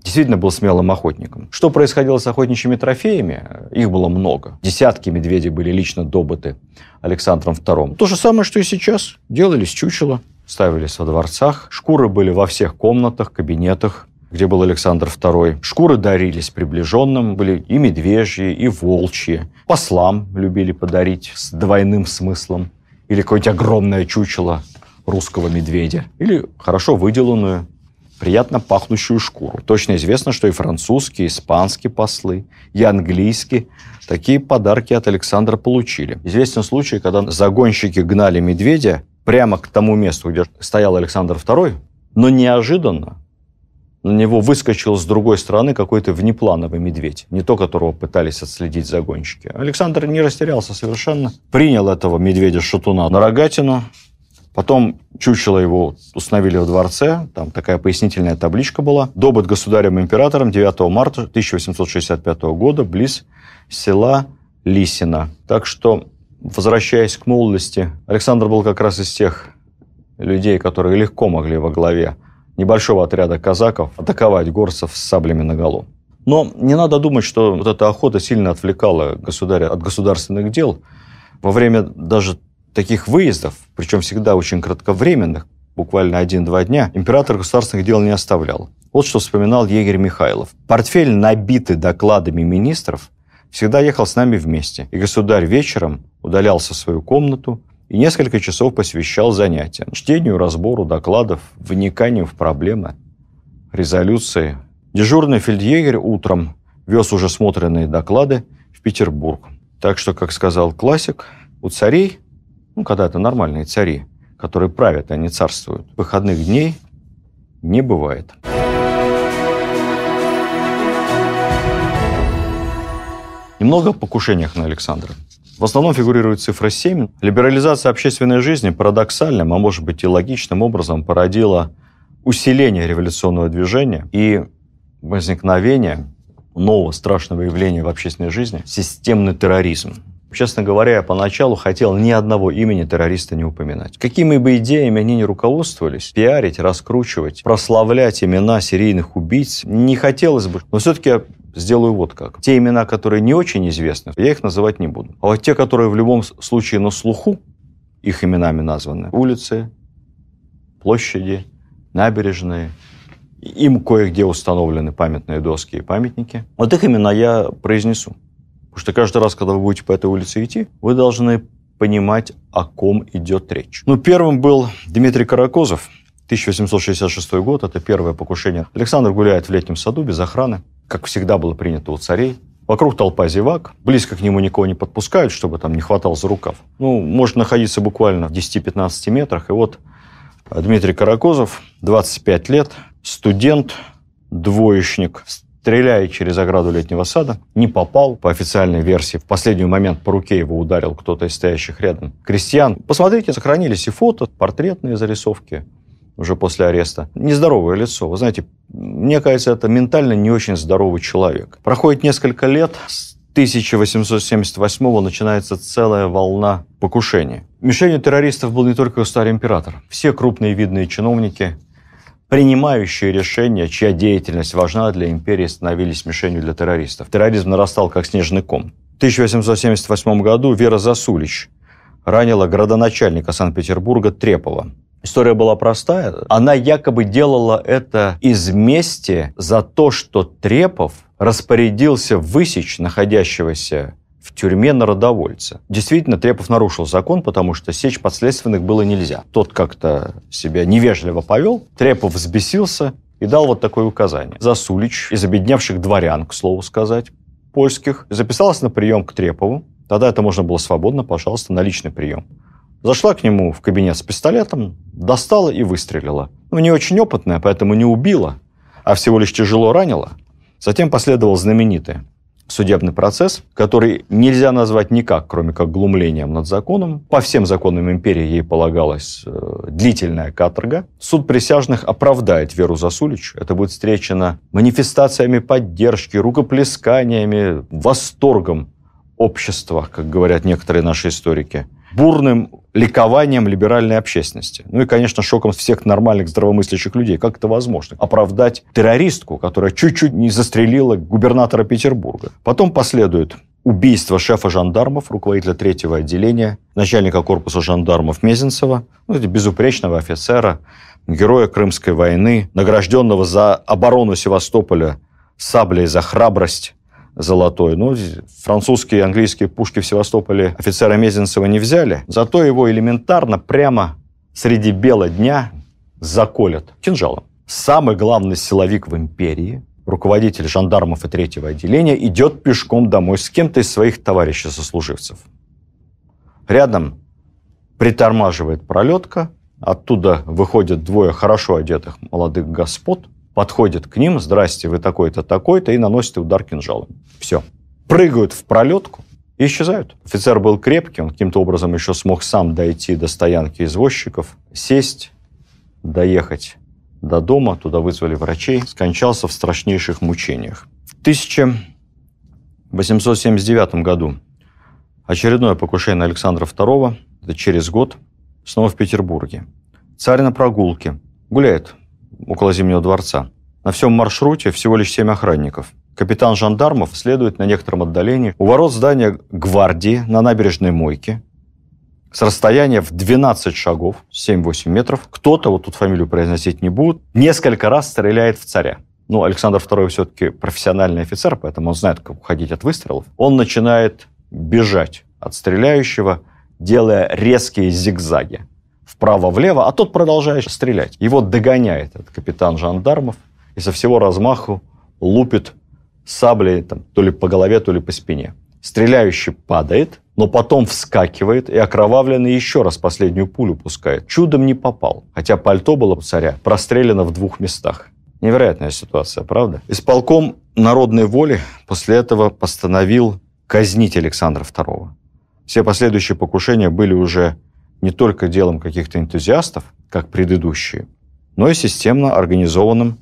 действительно был смелым охотником. Что происходило с охотничьими трофеями? Их было много. Десятки медведей были лично добыты Александром II. То же самое, что и сейчас. Делались чучело, ставились во дворцах. Шкуры были во всех комнатах, кабинетах, где был Александр II. Шкуры дарились приближенным, были и медвежьи, и волчьи. Послам любили подарить с двойным смыслом. Или какое-нибудь огромное чучело русского медведя. Или хорошо выделанную, приятно пахнущую шкуру. Точно известно, что и французские, и испанские послы, и английские такие подарки от Александра получили. Известен случай, когда загонщики гнали медведя прямо к тому месту, где стоял Александр II, но неожиданно на него выскочил с другой стороны какой-то внеплановый медведь, не то, которого пытались отследить загонщики. Александр не растерялся совершенно, принял этого медведя-шатуна на рогатину, Потом чучело его установили в дворце, там такая пояснительная табличка была. Добыт государем-императором 9 марта 1865 года близ села Лисина. Так что, возвращаясь к молодости, Александр был как раз из тех людей, которые легко могли во главе небольшого отряда казаков атаковать горцев с саблями наголо. Но не надо думать, что вот эта охота сильно отвлекала государя от государственных дел. Во время даже таких выездов, причем всегда очень кратковременных, буквально один-два дня, император государственных дел не оставлял. Вот что вспоминал егерь Михайлов. Портфель, набитый докладами министров, всегда ехал с нами вместе. И государь вечером удалялся в свою комнату и несколько часов посвящал занятиям. Чтению, разбору докладов, вниканию в проблемы, резолюции. Дежурный фельдъегерь утром вез уже смотренные доклады в Петербург. Так что, как сказал классик, у царей ну, когда это нормальные цари, которые правят, а не царствуют, выходных дней не бывает. Немного о покушениях на Александра. В основном фигурирует цифра 7. Либерализация общественной жизни парадоксальным, а может быть и логичным образом породила усиление революционного движения и возникновение нового страшного явления в общественной жизни – системный терроризм. Честно говоря, я поначалу хотел ни одного имени террориста не упоминать. Какими бы идеями они ни руководствовались, пиарить, раскручивать, прославлять имена серийных убийц не хотелось бы. Но все-таки сделаю вот как. Те имена, которые не очень известны, я их называть не буду. А вот те, которые в любом случае на слуху, их именами названы, улицы, площади, набережные, им кое-где установлены памятные доски и памятники. Вот их имена я произнесу. Потому что каждый раз, когда вы будете по этой улице идти, вы должны понимать, о ком идет речь. Ну, первым был Дмитрий Каракозов, 1866 год, это первое покушение. Александр гуляет в летнем саду без охраны, как всегда было принято у царей. Вокруг толпа зевак, близко к нему никого не подпускают, чтобы там не хватал за рукав. Ну, может находиться буквально в 10-15 метрах. И вот Дмитрий Каракозов, 25 лет, студент, двоечник, стреляя через ограду летнего сада, не попал, по официальной версии. В последний момент по руке его ударил кто-то из стоящих рядом крестьян. Посмотрите, сохранились и фото, портретные зарисовки уже после ареста. Нездоровое лицо. Вы знаете, мне кажется, это ментально не очень здоровый человек. Проходит несколько лет, с 1878 начинается целая волна покушений. Мишенью террористов был не только старый император. Все крупные видные чиновники – принимающие решения, чья деятельность важна для империи, становились мишенью для террористов. Терроризм нарастал как снежный ком. В 1878 году Вера Засулич ранила градоначальника Санкт-Петербурга Трепова. История была простая. Она якобы делала это из мести за то, что Трепов распорядился высечь находящегося в тюрьме народовольца. Действительно, Трепов нарушил закон, потому что сечь подследственных было нельзя. Тот как-то себя невежливо повел, Трепов взбесился и дал вот такое указание. Засулич из обедневших дворян, к слову сказать, польских, записалась на прием к Трепову. Тогда это можно было свободно, пожалуйста, на личный прием. Зашла к нему в кабинет с пистолетом, достала и выстрелила. Ну, не очень опытная, поэтому не убила, а всего лишь тяжело ранила. Затем последовал знаменитый судебный процесс, который нельзя назвать никак, кроме как глумлением над законом. По всем законам империи ей полагалась э, длительная каторга. Суд присяжных оправдает Веру Засулич. Это будет встречено манифестациями поддержки, рукоплесканиями, восторгом общества, как говорят некоторые наши историки – бурным ликованием либеральной общественности. Ну и, конечно, шоком всех нормальных здравомыслящих людей. Как это возможно? Оправдать террористку, которая чуть-чуть не застрелила губернатора Петербурга. Потом последует убийство шефа жандармов, руководителя третьего отделения, начальника корпуса жандармов Мезенцева, ну, безупречного офицера, героя Крымской войны, награжденного за оборону Севастополя саблей за храбрость, золотой. Ну, французские и английские пушки в Севастополе офицера Мезенцева не взяли, зато его элементарно прямо среди бела дня заколят кинжалом. Самый главный силовик в империи, руководитель жандармов и третьего отделения, идет пешком домой с кем-то из своих товарищей-сослуживцев. Рядом притормаживает пролетка, оттуда выходят двое хорошо одетых молодых господ – подходит к ним, здрасте, вы такой-то, такой-то, и наносит удар кинжалом. Все. Прыгают в пролетку и исчезают. Офицер был крепкий, он каким-то образом еще смог сам дойти до стоянки извозчиков, сесть, доехать до дома, туда вызвали врачей, скончался в страшнейших мучениях. В 1879 году очередное покушение на Александра II, это через год, снова в Петербурге. Царь на прогулке, гуляет около Зимнего дворца. На всем маршруте всего лишь семь охранников. Капитан жандармов следует на некотором отдалении у ворот здания гвардии на набережной Мойке с расстояния в 12 шагов, 7-8 метров. Кто-то, вот тут фамилию произносить не будут, несколько раз стреляет в царя. Ну, Александр II все-таки профессиональный офицер, поэтому он знает, как уходить от выстрелов. Он начинает бежать от стреляющего, делая резкие зигзаги вправо-влево, а тот продолжает стрелять. Его догоняет этот капитан жандармов и со всего размаху лупит саблей там, то ли по голове, то ли по спине. Стреляющий падает, но потом вскакивает и окровавленный еще раз последнюю пулю пускает. Чудом не попал, хотя пальто было у царя прострелено в двух местах. Невероятная ситуация, правда? Исполком народной воли после этого постановил казнить Александра II. Все последующие покушения были уже не только делом каких-то энтузиастов, как предыдущие, но и системно организованным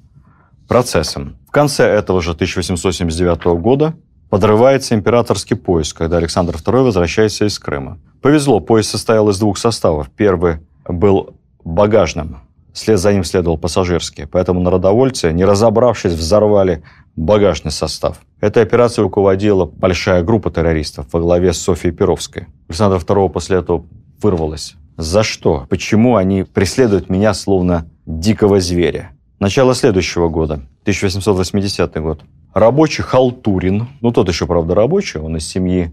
процессом. В конце этого же 1879 года подрывается императорский поезд, когда Александр II возвращается из Крыма. Повезло, поезд состоял из двух составов. Первый был багажным, след за ним следовал пассажирский. Поэтому народовольцы, не разобравшись, взорвали багажный состав. Этой операцией руководила большая группа террористов во главе с Софией Перовской. Александр II после этого вырвалось. За что? Почему они преследуют меня словно дикого зверя? Начало следующего года, 1880 год. Рабочий Халтурин, ну тот еще, правда, рабочий, он из семьи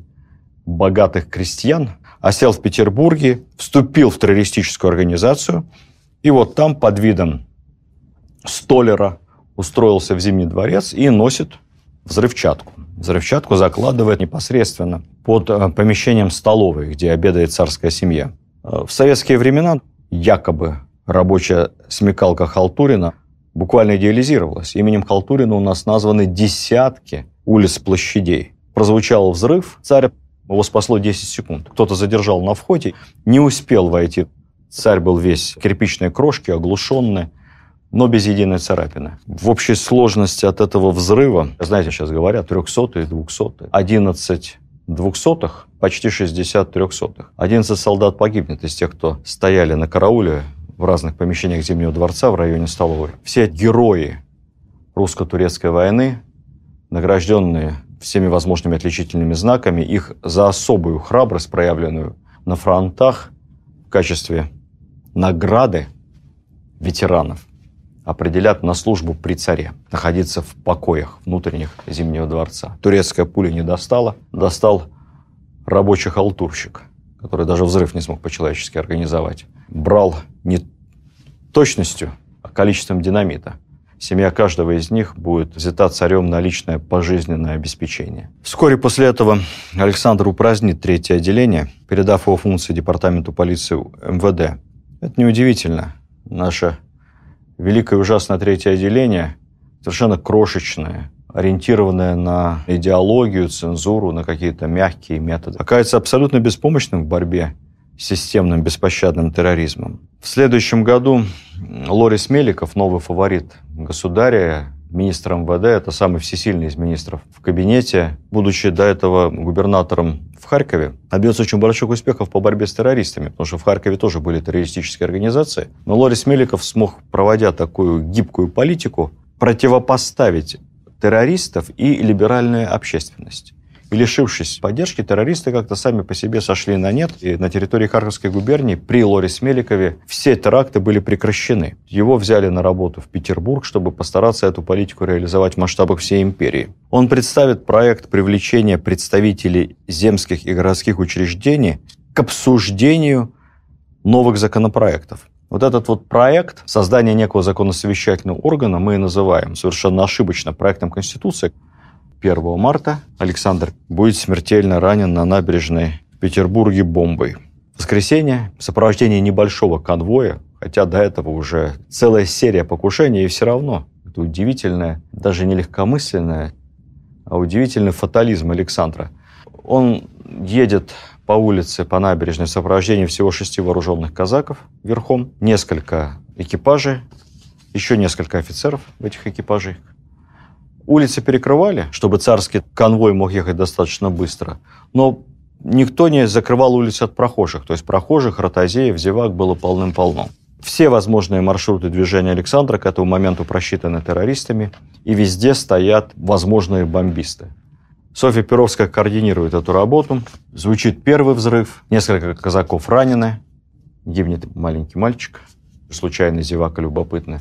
богатых крестьян, осел в Петербурге, вступил в террористическую организацию, и вот там под видом столера устроился в Зимний дворец и носит взрывчатку. Взрывчатку закладывает непосредственно под э, помещением столовой, где обедает царская семья. Э, в советские времена якобы рабочая смекалка Халтурина буквально идеализировалась. Именем Халтурина у нас названы десятки улиц площадей. Прозвучал взрыв, царь его спасло 10 секунд. Кто-то задержал на входе, не успел войти. Царь был весь кирпичной крошки, оглушенный, но без единой царапины. В общей сложности от этого взрыва, знаете, сейчас говорят, 300 и 200 11 двухсотых, почти 60 трехсотых. 11 солдат погибнет из тех, кто стояли на карауле в разных помещениях Зимнего дворца в районе столовой. Все герои русско-турецкой войны, награжденные всеми возможными отличительными знаками, их за особую храбрость, проявленную на фронтах в качестве награды ветеранов, определят на службу при царе, находиться в покоях внутренних Зимнего дворца. Турецкая пуля не достала, достал рабочий халтурщик, который даже взрыв не смог по-человечески организовать. Брал не точностью, а количеством динамита. Семья каждого из них будет взята царем на личное пожизненное обеспечение. Вскоре после этого Александр упразднит третье отделение, передав его функции департаменту полиции МВД. Это неудивительно. Наша великое ужасное третье отделение, совершенно крошечное, ориентированное на идеологию, цензуру, на какие-то мягкие методы, оказывается абсолютно беспомощным в борьбе с системным беспощадным терроризмом. В следующем году Лорис Меликов, новый фаворит государя, министр МВД, это самый всесильный из министров в кабинете, будучи до этого губернатором в Харькове, добился очень больших успехов по борьбе с террористами, потому что в Харькове тоже были террористические организации. Но Лорис Меликов смог, проводя такую гибкую политику, противопоставить террористов и либеральную общественность. Лишившись поддержки, террористы как-то сами по себе сошли на нет. И на территории Харьковской губернии при Лорисе Меликове все теракты были прекращены. Его взяли на работу в Петербург, чтобы постараться эту политику реализовать в масштабах всей империи. Он представит проект привлечения представителей земских и городских учреждений к обсуждению новых законопроектов. Вот этот вот проект создания некого законосовещательного органа мы и называем совершенно ошибочно проектом Конституции. 1 марта Александр будет смертельно ранен на набережной в Петербурге бомбой. В воскресенье в сопровождении небольшого конвоя, хотя до этого уже целая серия покушений, и все равно это удивительное, даже не легкомысленное, а удивительный фатализм Александра. Он едет по улице, по набережной в сопровождении всего шести вооруженных казаков верхом, несколько экипажей, еще несколько офицеров в этих экипажах. Улицы перекрывали, чтобы царский конвой мог ехать достаточно быстро, но никто не закрывал улицы от прохожих. То есть прохожих, ротозеев, зевак было полным-полно. Все возможные маршруты движения Александра к этому моменту просчитаны террористами, и везде стоят возможные бомбисты. Софья Перовская координирует эту работу. Звучит первый взрыв, несколько казаков ранены, гибнет маленький мальчик, случайный зевак любопытный.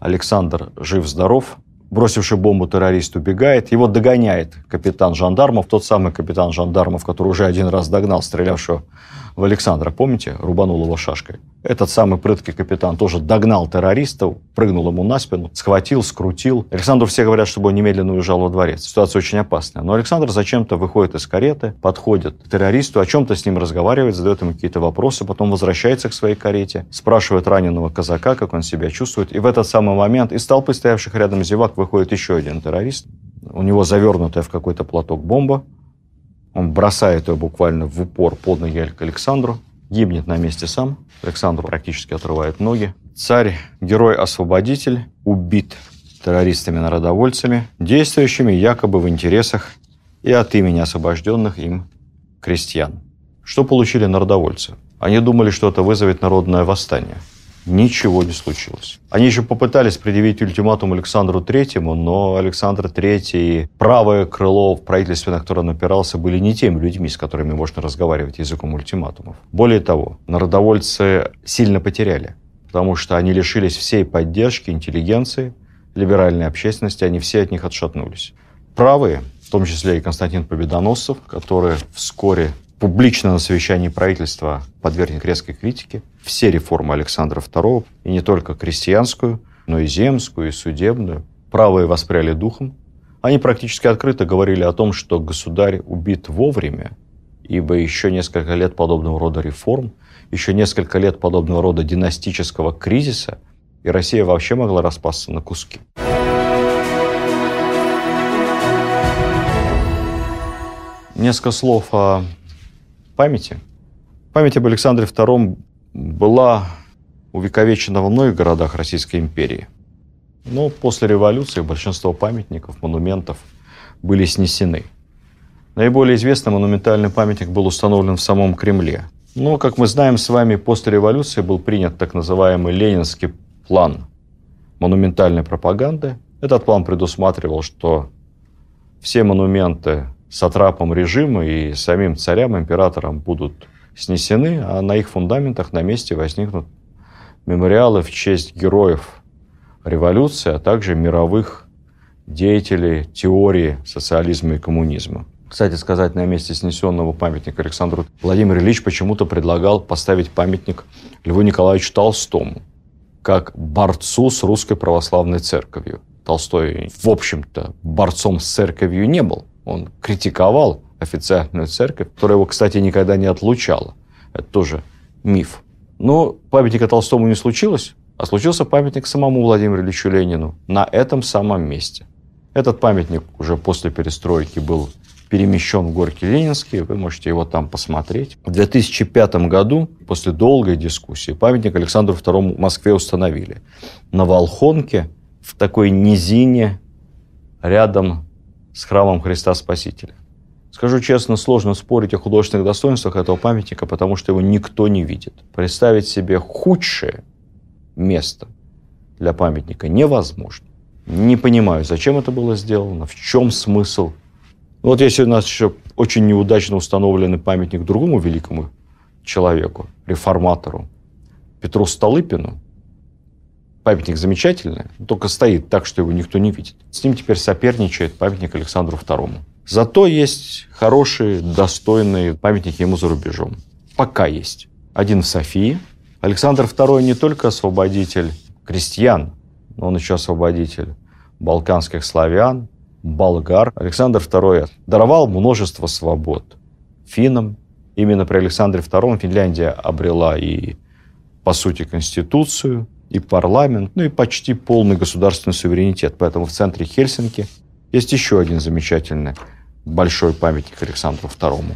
Александр жив-здоров, бросивший бомбу террорист убегает. Его догоняет капитан жандармов, тот самый капитан жандармов, который уже один раз догнал стрелявшего в Александра, помните, рубанул его шашкой. Этот самый прыткий капитан тоже догнал террористов, прыгнул ему на спину, схватил, скрутил. Александру все говорят, чтобы он немедленно уезжал во дворец. Ситуация очень опасная. Но Александр зачем-то выходит из кареты, подходит к террористу, о чем-то с ним разговаривает, задает ему какие-то вопросы, потом возвращается к своей карете, спрашивает раненого казака, как он себя чувствует. И в этот самый момент из толпы стоявших рядом зевак выходит еще один террорист. У него завернутая в какой-то платок бомба. Он бросает ее буквально в упор под ноги Александру, гибнет на месте сам. Александру практически отрывает ноги. Царь, герой-освободитель, убит террористами-народовольцами, действующими якобы в интересах и от имени освобожденных им крестьян. Что получили народовольцы? Они думали, что это вызовет народное восстание – ничего не случилось. Они еще попытались предъявить ультиматум Александру Третьему, но Александр Третий, правое крыло в правительстве, на которое он опирался, были не теми людьми, с которыми можно разговаривать языком ультиматумов. Более того, народовольцы сильно потеряли, потому что они лишились всей поддержки интеллигенции, либеральной общественности, они все от них отшатнулись. Правые, в том числе и Константин Победоносцев, который вскоре публично на совещании правительства подвергнет резкой критике все реформы Александра II, и не только крестьянскую, но и земскую, и судебную. Правые воспряли духом. Они практически открыто говорили о том, что государь убит вовремя, ибо еще несколько лет подобного рода реформ, еще несколько лет подобного рода династического кризиса, и Россия вообще могла распасться на куски. Несколько слов о памяти. Память об Александре II была увековечена во многих городах Российской империи. Но после революции большинство памятников, монументов были снесены. Наиболее известный монументальный памятник был установлен в самом Кремле. Но, как мы знаем с вами, после революции был принят так называемый Ленинский план монументальной пропаганды. Этот план предусматривал, что все монументы сатрапом режима и самим царям, императорам будут снесены, а на их фундаментах на месте возникнут мемориалы в честь героев революции, а также мировых деятелей теории социализма и коммунизма. Кстати сказать, на месте снесенного памятника Александру Владимир Ильич почему-то предлагал поставить памятник Льву Николаевичу Толстому, как борцу с русской православной церковью. Толстой, в общем-то, борцом с церковью не был. Он критиковал официальную церковь, которая его, кстати, никогда не отлучала. Это тоже миф. Но памятника Толстому не случилось, а случился памятник самому Владимиру Ильичу Ленину на этом самом месте. Этот памятник уже после перестройки был перемещен в Горький Ленинский, вы можете его там посмотреть. В 2005 году, после долгой дискуссии, памятник Александру II в Москве установили. На Волхонке, в такой низине, рядом с храмом Христа Спасителя. Скажу честно, сложно спорить о художественных достоинствах этого памятника, потому что его никто не видит. Представить себе худшее место для памятника невозможно. Не понимаю, зачем это было сделано, в чем смысл. Вот если у нас еще очень неудачно установленный памятник другому великому человеку, реформатору, Петру Столыпину, памятник замечательный, только стоит так, что его никто не видит. С ним теперь соперничает памятник Александру II. Зато есть хорошие, достойные памятники ему за рубежом. Пока есть. Один в Софии. Александр II не только освободитель крестьян, но он еще освободитель балканских славян, болгар. Александр II даровал множество свобод финнам. Именно при Александре II Финляндия обрела и, по сути, конституцию, и парламент, ну и почти полный государственный суверенитет. Поэтому в центре Хельсинки есть еще один замечательный большой памятник Александру II.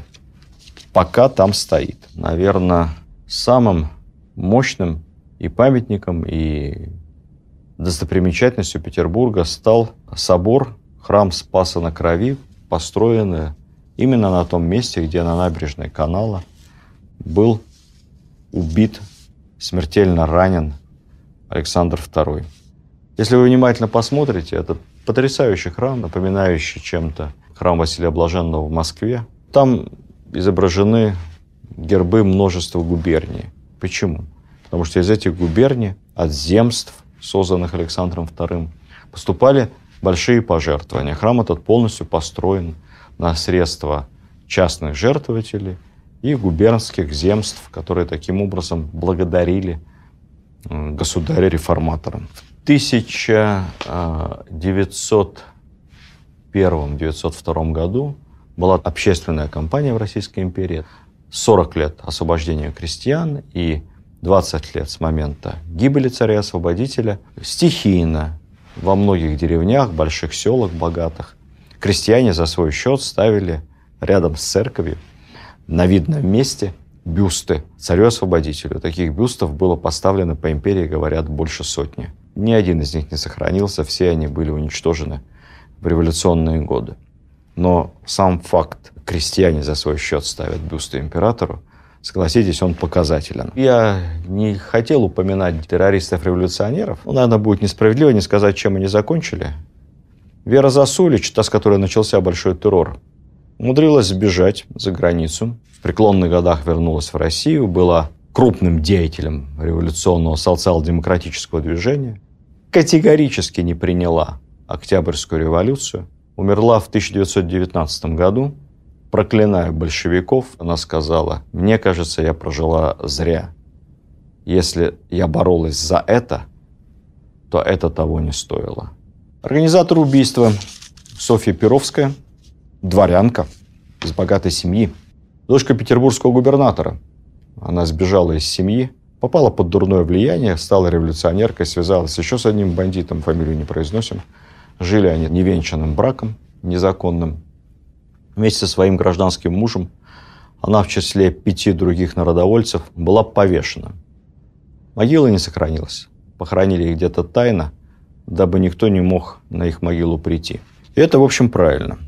Пока там стоит. Наверное, самым мощным и памятником, и достопримечательностью Петербурга стал собор, храм Спаса на Крови, построенный именно на том месте, где на набережной канала был убит, смертельно ранен Александр II. Если вы внимательно посмотрите, это потрясающий храм, напоминающий чем-то храм Василия Блаженного в Москве. Там изображены гербы множества губерний. Почему? Потому что из этих губерний, от земств, созданных Александром II, поступали большие пожертвования. Храм этот полностью построен на средства частных жертвователей и губернских земств, которые таким образом благодарили государя-реформатора. В 1900 1901-1902 году была общественная кампания в Российской империи. 40 лет освобождения крестьян и 20 лет с момента гибели царя-освободителя стихийно во многих деревнях, больших селах богатых крестьяне за свой счет ставили рядом с церковью на видном месте бюсты царю-освободителю. Таких бюстов было поставлено по империи, говорят, больше сотни. Ни один из них не сохранился, все они были уничтожены в революционные годы. Но сам факт, крестьяне за свой счет ставят бюсты императору, согласитесь, он показателен. Я не хотел упоминать террористов-революционеров. Ну, наверное, будет несправедливо не сказать, чем они закончили. Вера Засулич, та, с которой начался большой террор, умудрилась сбежать за границу. В преклонных годах вернулась в Россию, была крупным деятелем революционного социал-демократического движения, категорически не приняла Октябрьскую революцию, умерла в 1919 году. Проклиная большевиков, она сказала, мне кажется, я прожила зря. Если я боролась за это, то это того не стоило. Организатор убийства Софья Перовская, дворянка из богатой семьи, дочка петербургского губернатора. Она сбежала из семьи, попала под дурное влияние, стала революционеркой, связалась еще с одним бандитом, фамилию не произносим – Жили они невенчанным браком, незаконным. Вместе со своим гражданским мужем она в числе пяти других народовольцев была повешена. Могила не сохранилась. Похоронили их где-то тайно, дабы никто не мог на их могилу прийти. И это, в общем, правильно.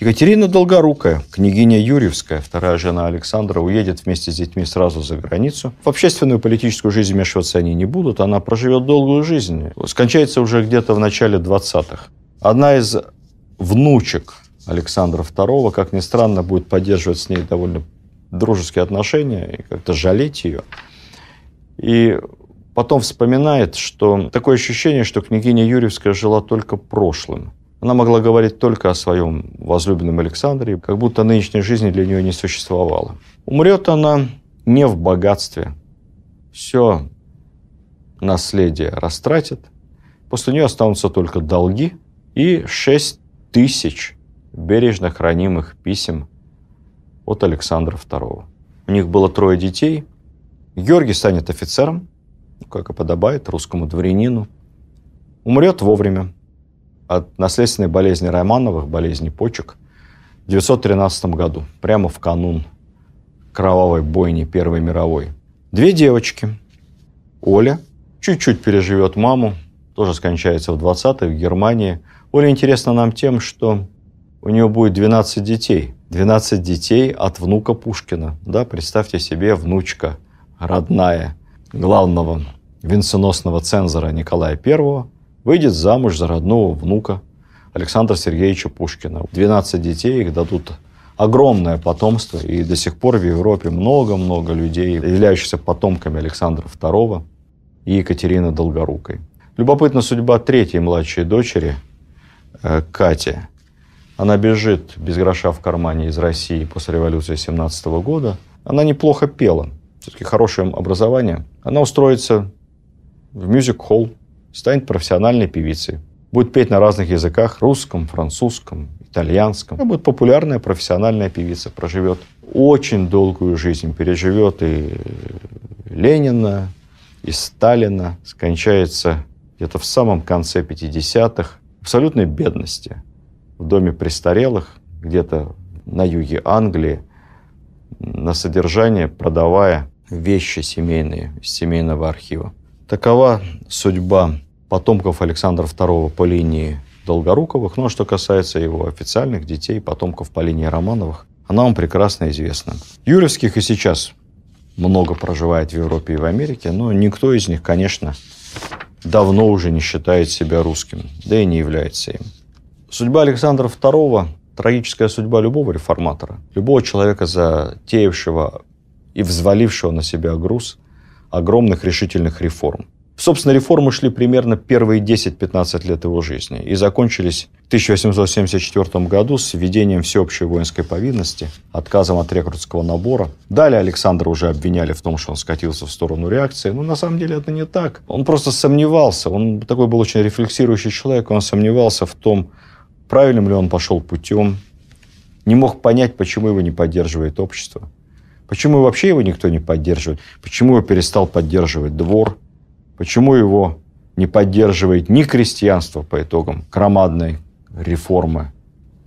Екатерина Долгорукая, княгиня Юрьевская, вторая жена Александра, уедет вместе с детьми сразу за границу. В общественную политическую жизнь вмешиваться они не будут. Она проживет долгую жизнь. Скончается уже где-то в начале 20-х. Одна из внучек Александра II, как ни странно, будет поддерживать с ней довольно дружеские отношения и как-то жалеть ее. И потом вспоминает, что такое ощущение, что княгиня Юрьевская жила только прошлым. Она могла говорить только о своем возлюбленном Александре, как будто нынешней жизни для нее не существовало. Умрет она не в богатстве. Все наследие растратит. После нее останутся только долги – и 6 тысяч бережно хранимых писем от Александра II. У них было трое детей. Георгий станет офицером, как и подобает русскому дворянину. Умрет вовремя. От наследственной болезни Романовых, болезни почек, в 1913 году, прямо в канун кровавой бойни Первой мировой. Две девочки. Оля чуть-чуть переживет маму, тоже скончается в 20-х в Германии. Оля интересна нам тем, что у нее будет 12 детей. 12 детей от внука Пушкина. Да, представьте себе, внучка родная главного венценосного цензора Николая I выйдет замуж за родного внука Александра Сергеевича Пушкина. 12 детей, их дадут огромное потомство, и до сих пор в Европе много-много людей, являющихся потомками Александра II и Екатерины Долгорукой. Любопытна судьба третьей младшей дочери, э, Кати. Она бежит без гроша в кармане из России после революции 17 года. Она неплохо пела, все-таки хорошее образование. Она устроится в мюзик-холл, станет профессиональной певицей. Будет петь на разных языках, русском, французском, итальянском. Она будет популярная профессиональная певица, проживет очень долгую жизнь, переживет и Ленина, и Сталина, скончается где-то в самом конце 50-х, в абсолютной бедности, в доме престарелых, где-то на юге Англии, на содержание, продавая вещи семейные из семейного архива. Такова судьба потомков Александра II по линии Долгоруковых. Но что касается его официальных детей, потомков по линии Романовых, она вам прекрасно известна. Юрьевских и сейчас много проживает в Европе и в Америке, но никто из них, конечно, давно уже не считает себя русским, да и не является им. Судьба Александра II – трагическая судьба любого реформатора, любого человека, затеявшего и взвалившего на себя груз огромных решительных реформ – Собственно, реформы шли примерно первые 10-15 лет его жизни и закончились в 1874 году с введением всеобщей воинской повинности, отказом от рекрутского набора. Далее Александра уже обвиняли в том, что он скатился в сторону реакции. Но на самом деле это не так. Он просто сомневался. Он такой был очень рефлексирующий человек. Он сомневался в том, правильным ли он пошел путем. Не мог понять, почему его не поддерживает общество. Почему вообще его никто не поддерживает? Почему его перестал поддерживать двор? Почему его не поддерживает ни крестьянство по итогам громадной реформы,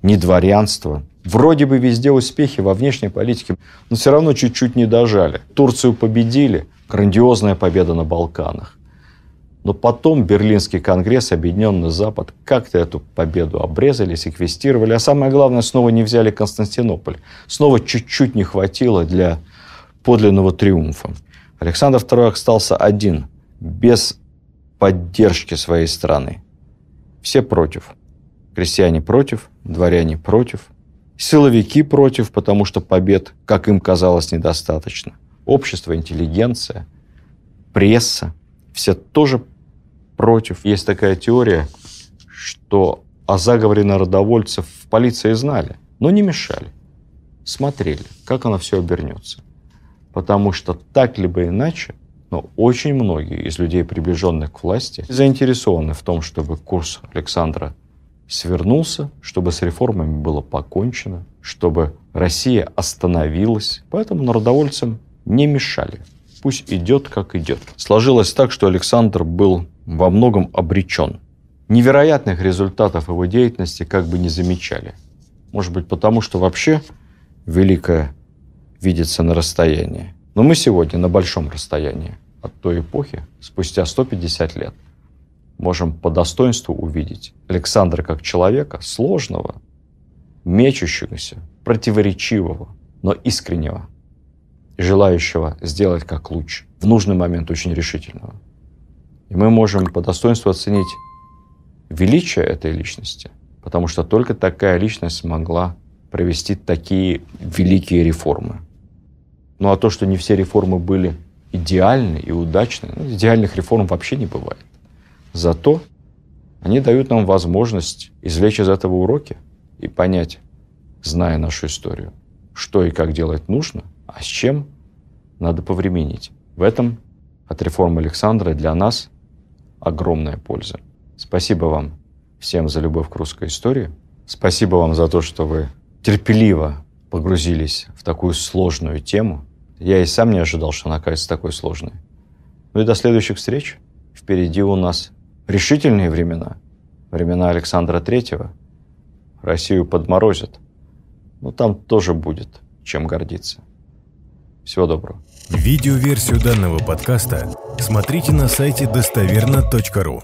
ни дворянство? Вроде бы везде успехи во внешней политике, но все равно чуть-чуть не дожали. Турцию победили, грандиозная победа на Балканах. Но потом Берлинский конгресс, Объединенный Запад как-то эту победу обрезали, секвестировали. А самое главное, снова не взяли Константинополь. Снова чуть-чуть не хватило для подлинного триумфа. Александр II остался один без поддержки своей страны. Все против. Крестьяне против, дворяне против, силовики против, потому что побед, как им казалось, недостаточно. Общество, интеллигенция, пресса, все тоже против. Есть такая теория, что о заговоре народовольцев в полиции знали, но не мешали. Смотрели, как оно все обернется. Потому что так либо иначе но очень многие из людей, приближенных к власти, заинтересованы в том, чтобы курс Александра свернулся, чтобы с реформами было покончено, чтобы Россия остановилась. Поэтому народовольцам не мешали. Пусть идет, как идет. Сложилось так, что Александр был во многом обречен. Невероятных результатов его деятельности как бы не замечали. Может быть, потому что вообще великое видится на расстоянии. Но мы сегодня на большом расстоянии от той эпохи, спустя 150 лет, можем по достоинству увидеть Александра как человека сложного, мечущегося, противоречивого, но искреннего, желающего сделать как лучше, в нужный момент очень решительного. И мы можем по достоинству оценить величие этой личности, потому что только такая личность смогла провести такие великие реформы. Ну а то, что не все реформы были идеальны и удачны. Ну, идеальных реформ вообще не бывает. Зато они дают нам возможность извлечь из этого уроки и понять, зная нашу историю, что и как делать нужно, а с чем надо повременить. В этом от реформы Александра для нас огромная польза. Спасибо вам всем за любовь к русской истории. Спасибо вам за то, что вы терпеливо погрузились в такую сложную тему – я и сам не ожидал, что она окажется такой сложной. Ну и до следующих встреч. Впереди у нас решительные времена. времена Александра Третьего Россию подморозят, но там тоже будет чем гордиться. Всего доброго. Видеоверсию данного подкаста смотрите на сайте достоверно.ру.